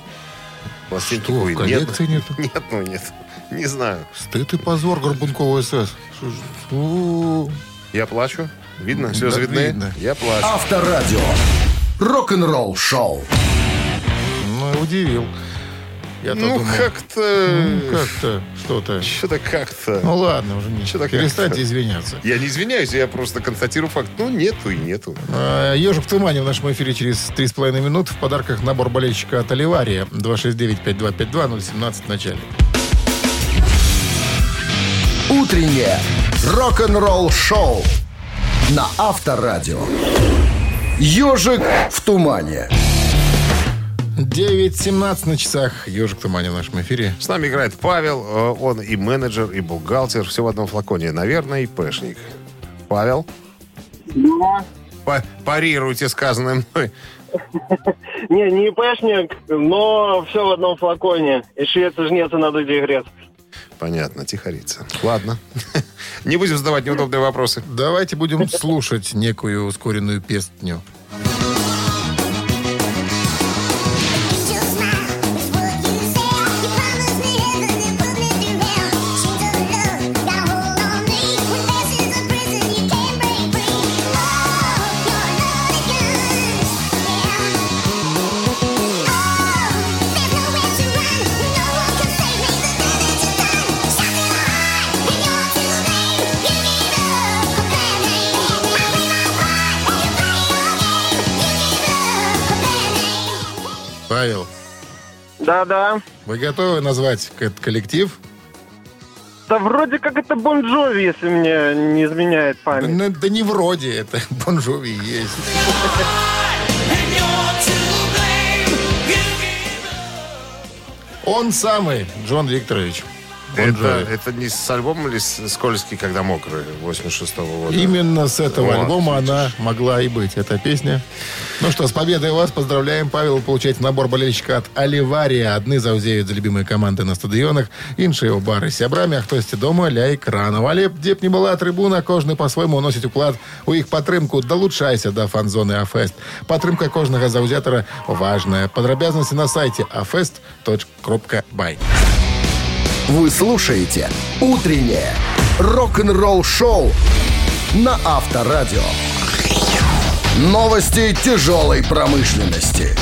[SPEAKER 3] Пластинки
[SPEAKER 2] Что,
[SPEAKER 3] Queen.
[SPEAKER 2] коллекции
[SPEAKER 3] одной. *laughs* Ни одной нет. *laughs* Не знаю.
[SPEAKER 2] Стыд и позор Горбункова СС.
[SPEAKER 3] Я плачу. Видно? Слезы
[SPEAKER 2] Да,
[SPEAKER 3] видны?
[SPEAKER 2] видно.
[SPEAKER 3] Я плачу.
[SPEAKER 1] Авторадио. Рок-н-ролл-шоу.
[SPEAKER 2] Ну, удивил. Я-то
[SPEAKER 3] Ну,
[SPEAKER 2] думал,
[SPEAKER 3] как-то...
[SPEAKER 2] ну, как-то, что-то.
[SPEAKER 3] Что-то как-то...
[SPEAKER 2] Ну ладно, уже не.
[SPEAKER 3] Что-то
[SPEAKER 2] Перестаньте
[SPEAKER 3] как-то.
[SPEAKER 2] извиняться.
[SPEAKER 3] Я не извиняюсь, я просто констатирую факт. Ну, нету и нету.
[SPEAKER 2] А, Ежик в тумане в нашем эфире через 3,5 минут. В подарках набор болельщика от Оливария. 269-5252-017 в начале.
[SPEAKER 1] Утреннее рок-н-ролл-шоу на Авторадио. Ежик в тумане.
[SPEAKER 2] 9.17 на часах. Ежик в тумане в нашем эфире.
[SPEAKER 3] С нами играет Павел. э, Он и менеджер, и бухгалтер. Все в одном флаконе. Наверное, и пэшник. Павел? Па- Парируйте сказанное мной. *laughs*
[SPEAKER 7] Не, не ИПшник, но все в одном флаконе. И швецы жнецы на дуде грец.
[SPEAKER 3] Понятно, тихорица. Ладно. *laughs* Не будем задавать неудобные вопросы.
[SPEAKER 2] Давайте будем слушать некую ускоренную песню.
[SPEAKER 7] Да-да.
[SPEAKER 2] вы готовы назвать этот коллектив?
[SPEAKER 7] Да вроде как это Бон Джови, если мне не изменяет
[SPEAKER 2] Да,
[SPEAKER 7] память.
[SPEAKER 2] ну, да не вроде, это *laughs* Бонжови есть. Он самый, Джон Викторович. Бон
[SPEAKER 3] Это,
[SPEAKER 2] Джови.
[SPEAKER 3] это не с альбома ли с- «Скользкий, когда мокрый» 86-го года?
[SPEAKER 2] Именно с этого
[SPEAKER 3] Вот,
[SPEAKER 2] альбома
[SPEAKER 3] видишь.
[SPEAKER 2] она могла и быть, эта песня. Ну что, с победой вас поздравляем, Павел. Вы получаете набор болельщика от Оливария. Одни заузеют за любимые команды на стадионах, іншие у бары з сябрамі, а хтосьці дома ля экранаў. Але б дзе б не была трыбуна, кожны па-свойму ўносіць уклад у іх падтрымку. Далучайся да фан-зоны Афест. Падтрымка кожнага заўзятара важная. Падрабязнасці на сайце afest.бай.
[SPEAKER 1] Вы слушаете «Утреннее рок-н-ролл-шоу» на Авторадио. Новости тяжелой промышленности.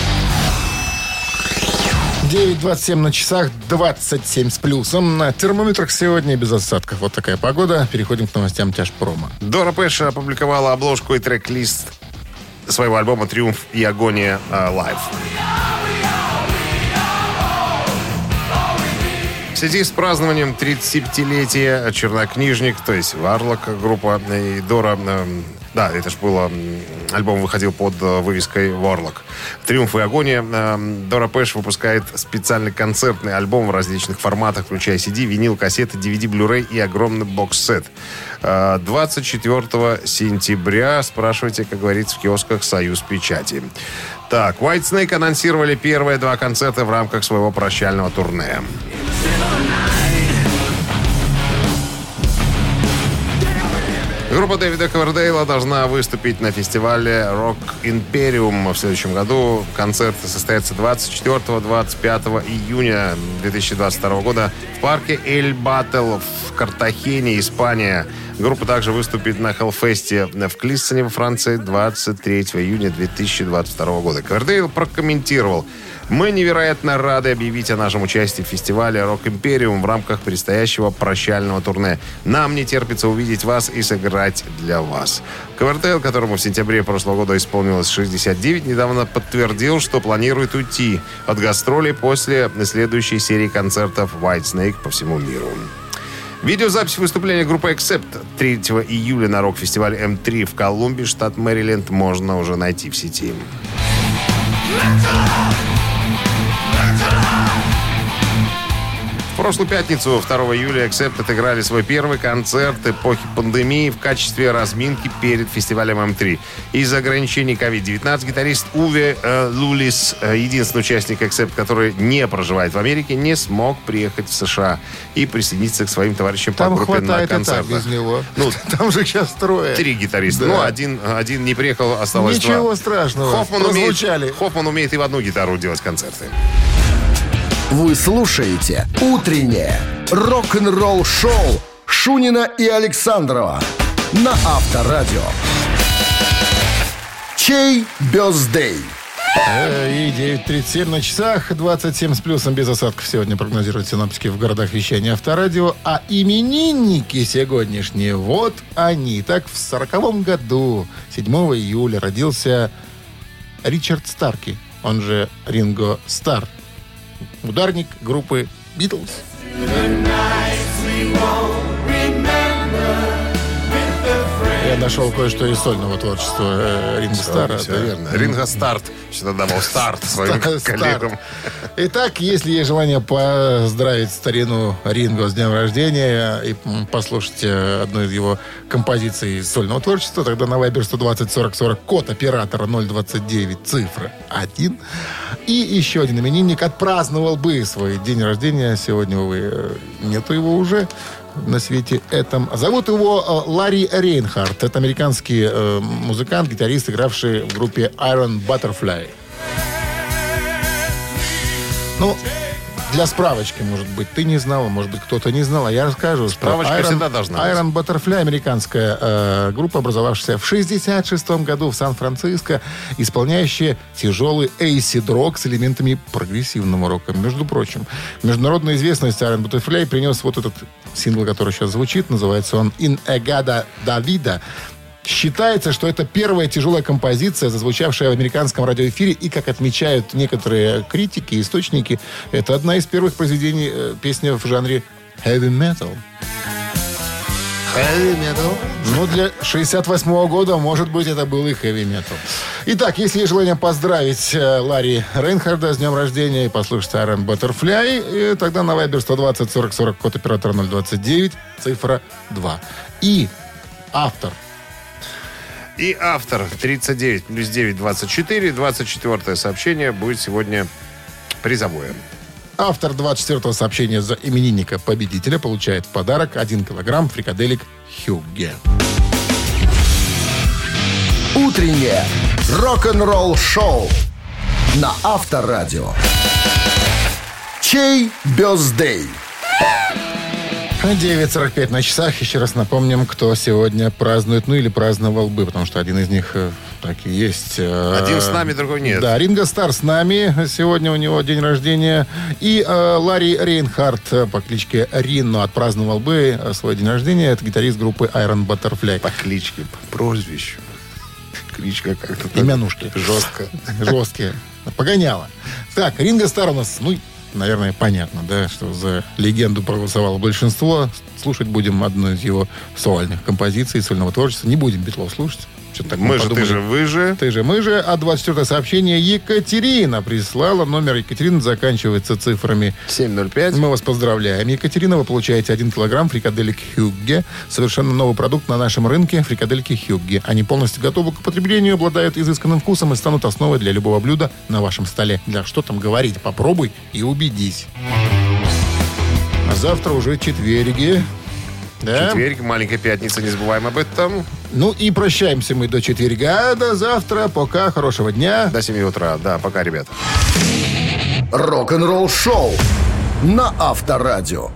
[SPEAKER 2] 9.27 на часах, 27 с плюсом. На термометрах сегодня без осадков. Вот такая погода. Переходим к новостям тяжпрома.
[SPEAKER 3] Доро Пеш опубликовала обложку и трек-лист своего альбома «Триумф и агония э, live». В связи с празднованием 35-летия «Чернокнижник», то есть «Warlock» группа и Доро... э, да, это же было... Альбом выходил под э, вывеской «Варлок». «Триумф и агония». э, Дора Пэш выпускает специальный концертный альбом в различных форматах, включая CD, винил, кассеты, DVD, Blu-ray и огромный бокс-сет. Э, 24 сентября, спрашивайте, как говорится, в киосках «Союз Печати». Так, White Snake анонсировали первые два концерта в рамках своего прощального турне. Группа Дэвида Ковердейла должна выступить на фестивале Rock Imperium в следующем году. Концерты состоятся 24-25 июня 2022 года в парке Эль Баттл в Картахене, Испания. Группа также выступит на Хеллфесте в Клиссоне во Франции 23 июня 2022 года. Ковердейл прокомментировал. Мы невероятно рады объявить о нашем участии в фестивале Rock Imperium в рамках предстоящего прощального турне. Нам не терпится увидеть вас и сыграть для вас. Ковердейл, которому в сентябре прошлого года исполнилось 69, недавно подтвердил, что планирует уйти от гастролей после следующей серии концертов White Snake по всему миру. Видеозапись выступления группы Accept 3 июля на рок-фестивале М3 в Колумбии, штат Мэриленд, можно уже найти в сети. В прошлую пятницу, 2 июля, Accept отыграли свой первый концерт эпохи пандемии в качестве разминки перед фестивалем М3. Из-за ограничений COVID-19 гитарист Уве э, Лулис, э, единственный участник Accept, который не проживает в Америке, не смог приехать в США и присоединиться к своим товарищам по
[SPEAKER 2] Там
[SPEAKER 3] группе на концертах.
[SPEAKER 2] без него.
[SPEAKER 3] Ну, *laughs*
[SPEAKER 2] Там же сейчас трое.
[SPEAKER 3] Три гитариста.
[SPEAKER 2] Да.
[SPEAKER 3] Ну, один, один не приехал, осталось
[SPEAKER 2] Ничего
[SPEAKER 3] два.
[SPEAKER 2] страшного.
[SPEAKER 3] Хоффман умеет. Хоффман умеет и в одну гитару делать концерты.
[SPEAKER 1] Вы слушаете «Утреннее рок-н-ролл-шоу» Шунина и Александрова на Авторадио. Чей бездей?
[SPEAKER 2] Э, И 9.37 на часах, 27 с плюсом без осадков сегодня прогнозируют синоптики в городах вещания Авторадио. А именинники сегодняшние, вот они. Так, в 40 году, 7 июля, родился Ричард Старки, он же Ринго Стар, ударник группы «Битлз». Я нашел кое-что из сольного творчества э, Ринго Стара.
[SPEAKER 3] Все верно. Ринго Старт. Всегда давал старт своим
[SPEAKER 2] Старт.
[SPEAKER 3] коллегам.
[SPEAKER 2] Итак, если есть желание поздравить старину Ринго с днем рождения и послушать э, одну из его композиций сольного творчества, тогда на Viber 120 40 40 код оператора 029 цифра 1. И еще один именинник отпраздновал бы свой день рождения. Сегодня, увы, э, нету его уже на свете этом. Зовут его э, Ларри Рейнхард. Это американский э, музыкант, гитарист, игравший в группе Iron Butterfly. Ну, для справочки, может быть, ты не знала, может быть, кто-то не знал, а я расскажу.
[SPEAKER 3] Справочка всегда должна быть.
[SPEAKER 2] Iron Butterfly, американская э, группа, образовавшаяся в 66 году в Сан-Франциско, исполняющая тяжелый эйсид-рок с элементами прогрессивного рока. Между прочим, международную известность Iron Butterfly принес вот этот сингл, который сейчас звучит, называется он «In Egada Davida». Считается, что это первая тяжелая композиция, зазвучавшая в американском радиоэфире, и, как отмечают некоторые критики и источники, это одна из первых произведений э, песни в жанре heavy metal.
[SPEAKER 3] Heavy metal.
[SPEAKER 2] Ну, для 68 года, может быть, это был и хэви метал. Итак, если есть желание поздравить э, Ларри Рейнхарда с днем рождения и послушать Iron Butterfly, э, тогда на Viber 120 40 40 код оператора 029, цифра 2. И автор
[SPEAKER 3] И автор 39 плюс 9, 24. 24 сообщение будет сегодня призовое.
[SPEAKER 2] Автор 24-го сообщения за именинника победителя получает в подарок 1 килограмм фрикаделек Хюгге.
[SPEAKER 1] Утреннее рок-н-ролл-шоу на Авторадио. Чей бездей?
[SPEAKER 2] 9.45 на часах. Еще раз напомним, кто сегодня празднует, ну или праздновал бы, потому что один из них э, так и есть. Э,
[SPEAKER 3] Один с нами, другой нет.
[SPEAKER 2] Да, Ринго Стар с нами. Сегодня у него день рождения. И э, Ларри Рейнхард э, по кличке Рино отпраздновал бы свой день рождения. Это гитарист группы Iron Butterfly.
[SPEAKER 3] По кличке, по прозвищу. Кличка как-то так
[SPEAKER 2] Имянушки.
[SPEAKER 3] жестко.
[SPEAKER 2] Жесткие. Погоняло. Так, Ринго Стар у нас, ну, наверное, понятно, да, что за легенду проголосовало большинство. Слушать будем одну из его сольных композиций, сольного творчества. Не будем Битлов слушать. Что-то так
[SPEAKER 3] Мы же, ты же, вы же.
[SPEAKER 2] Ты же, мы же. А 24 сообщение Екатерина прислала. Номер Екатерины заканчивается цифрами
[SPEAKER 3] 705.
[SPEAKER 2] мы вас поздравляем. Екатерина, вы получаете 1 килограмм фрикаделек Хюгге. Совершенно новый продукт на нашем рынке фрикадельки Хюгге. Они полностью готовы к употреблению, обладают изысканным вкусом и станут основой для любого блюда на вашем столе. Для что там говорить? Попробуй и убедись. А завтра уже четверги. Да?
[SPEAKER 3] Четверг, маленькая пятница, не забываем об этом.
[SPEAKER 2] Ну и прощаемся мы до четверга. До завтра. Пока. Хорошего дня.
[SPEAKER 3] До 7 утра. Да, пока, ребят.
[SPEAKER 1] Рок-н-ролл-шоу на Авторадио.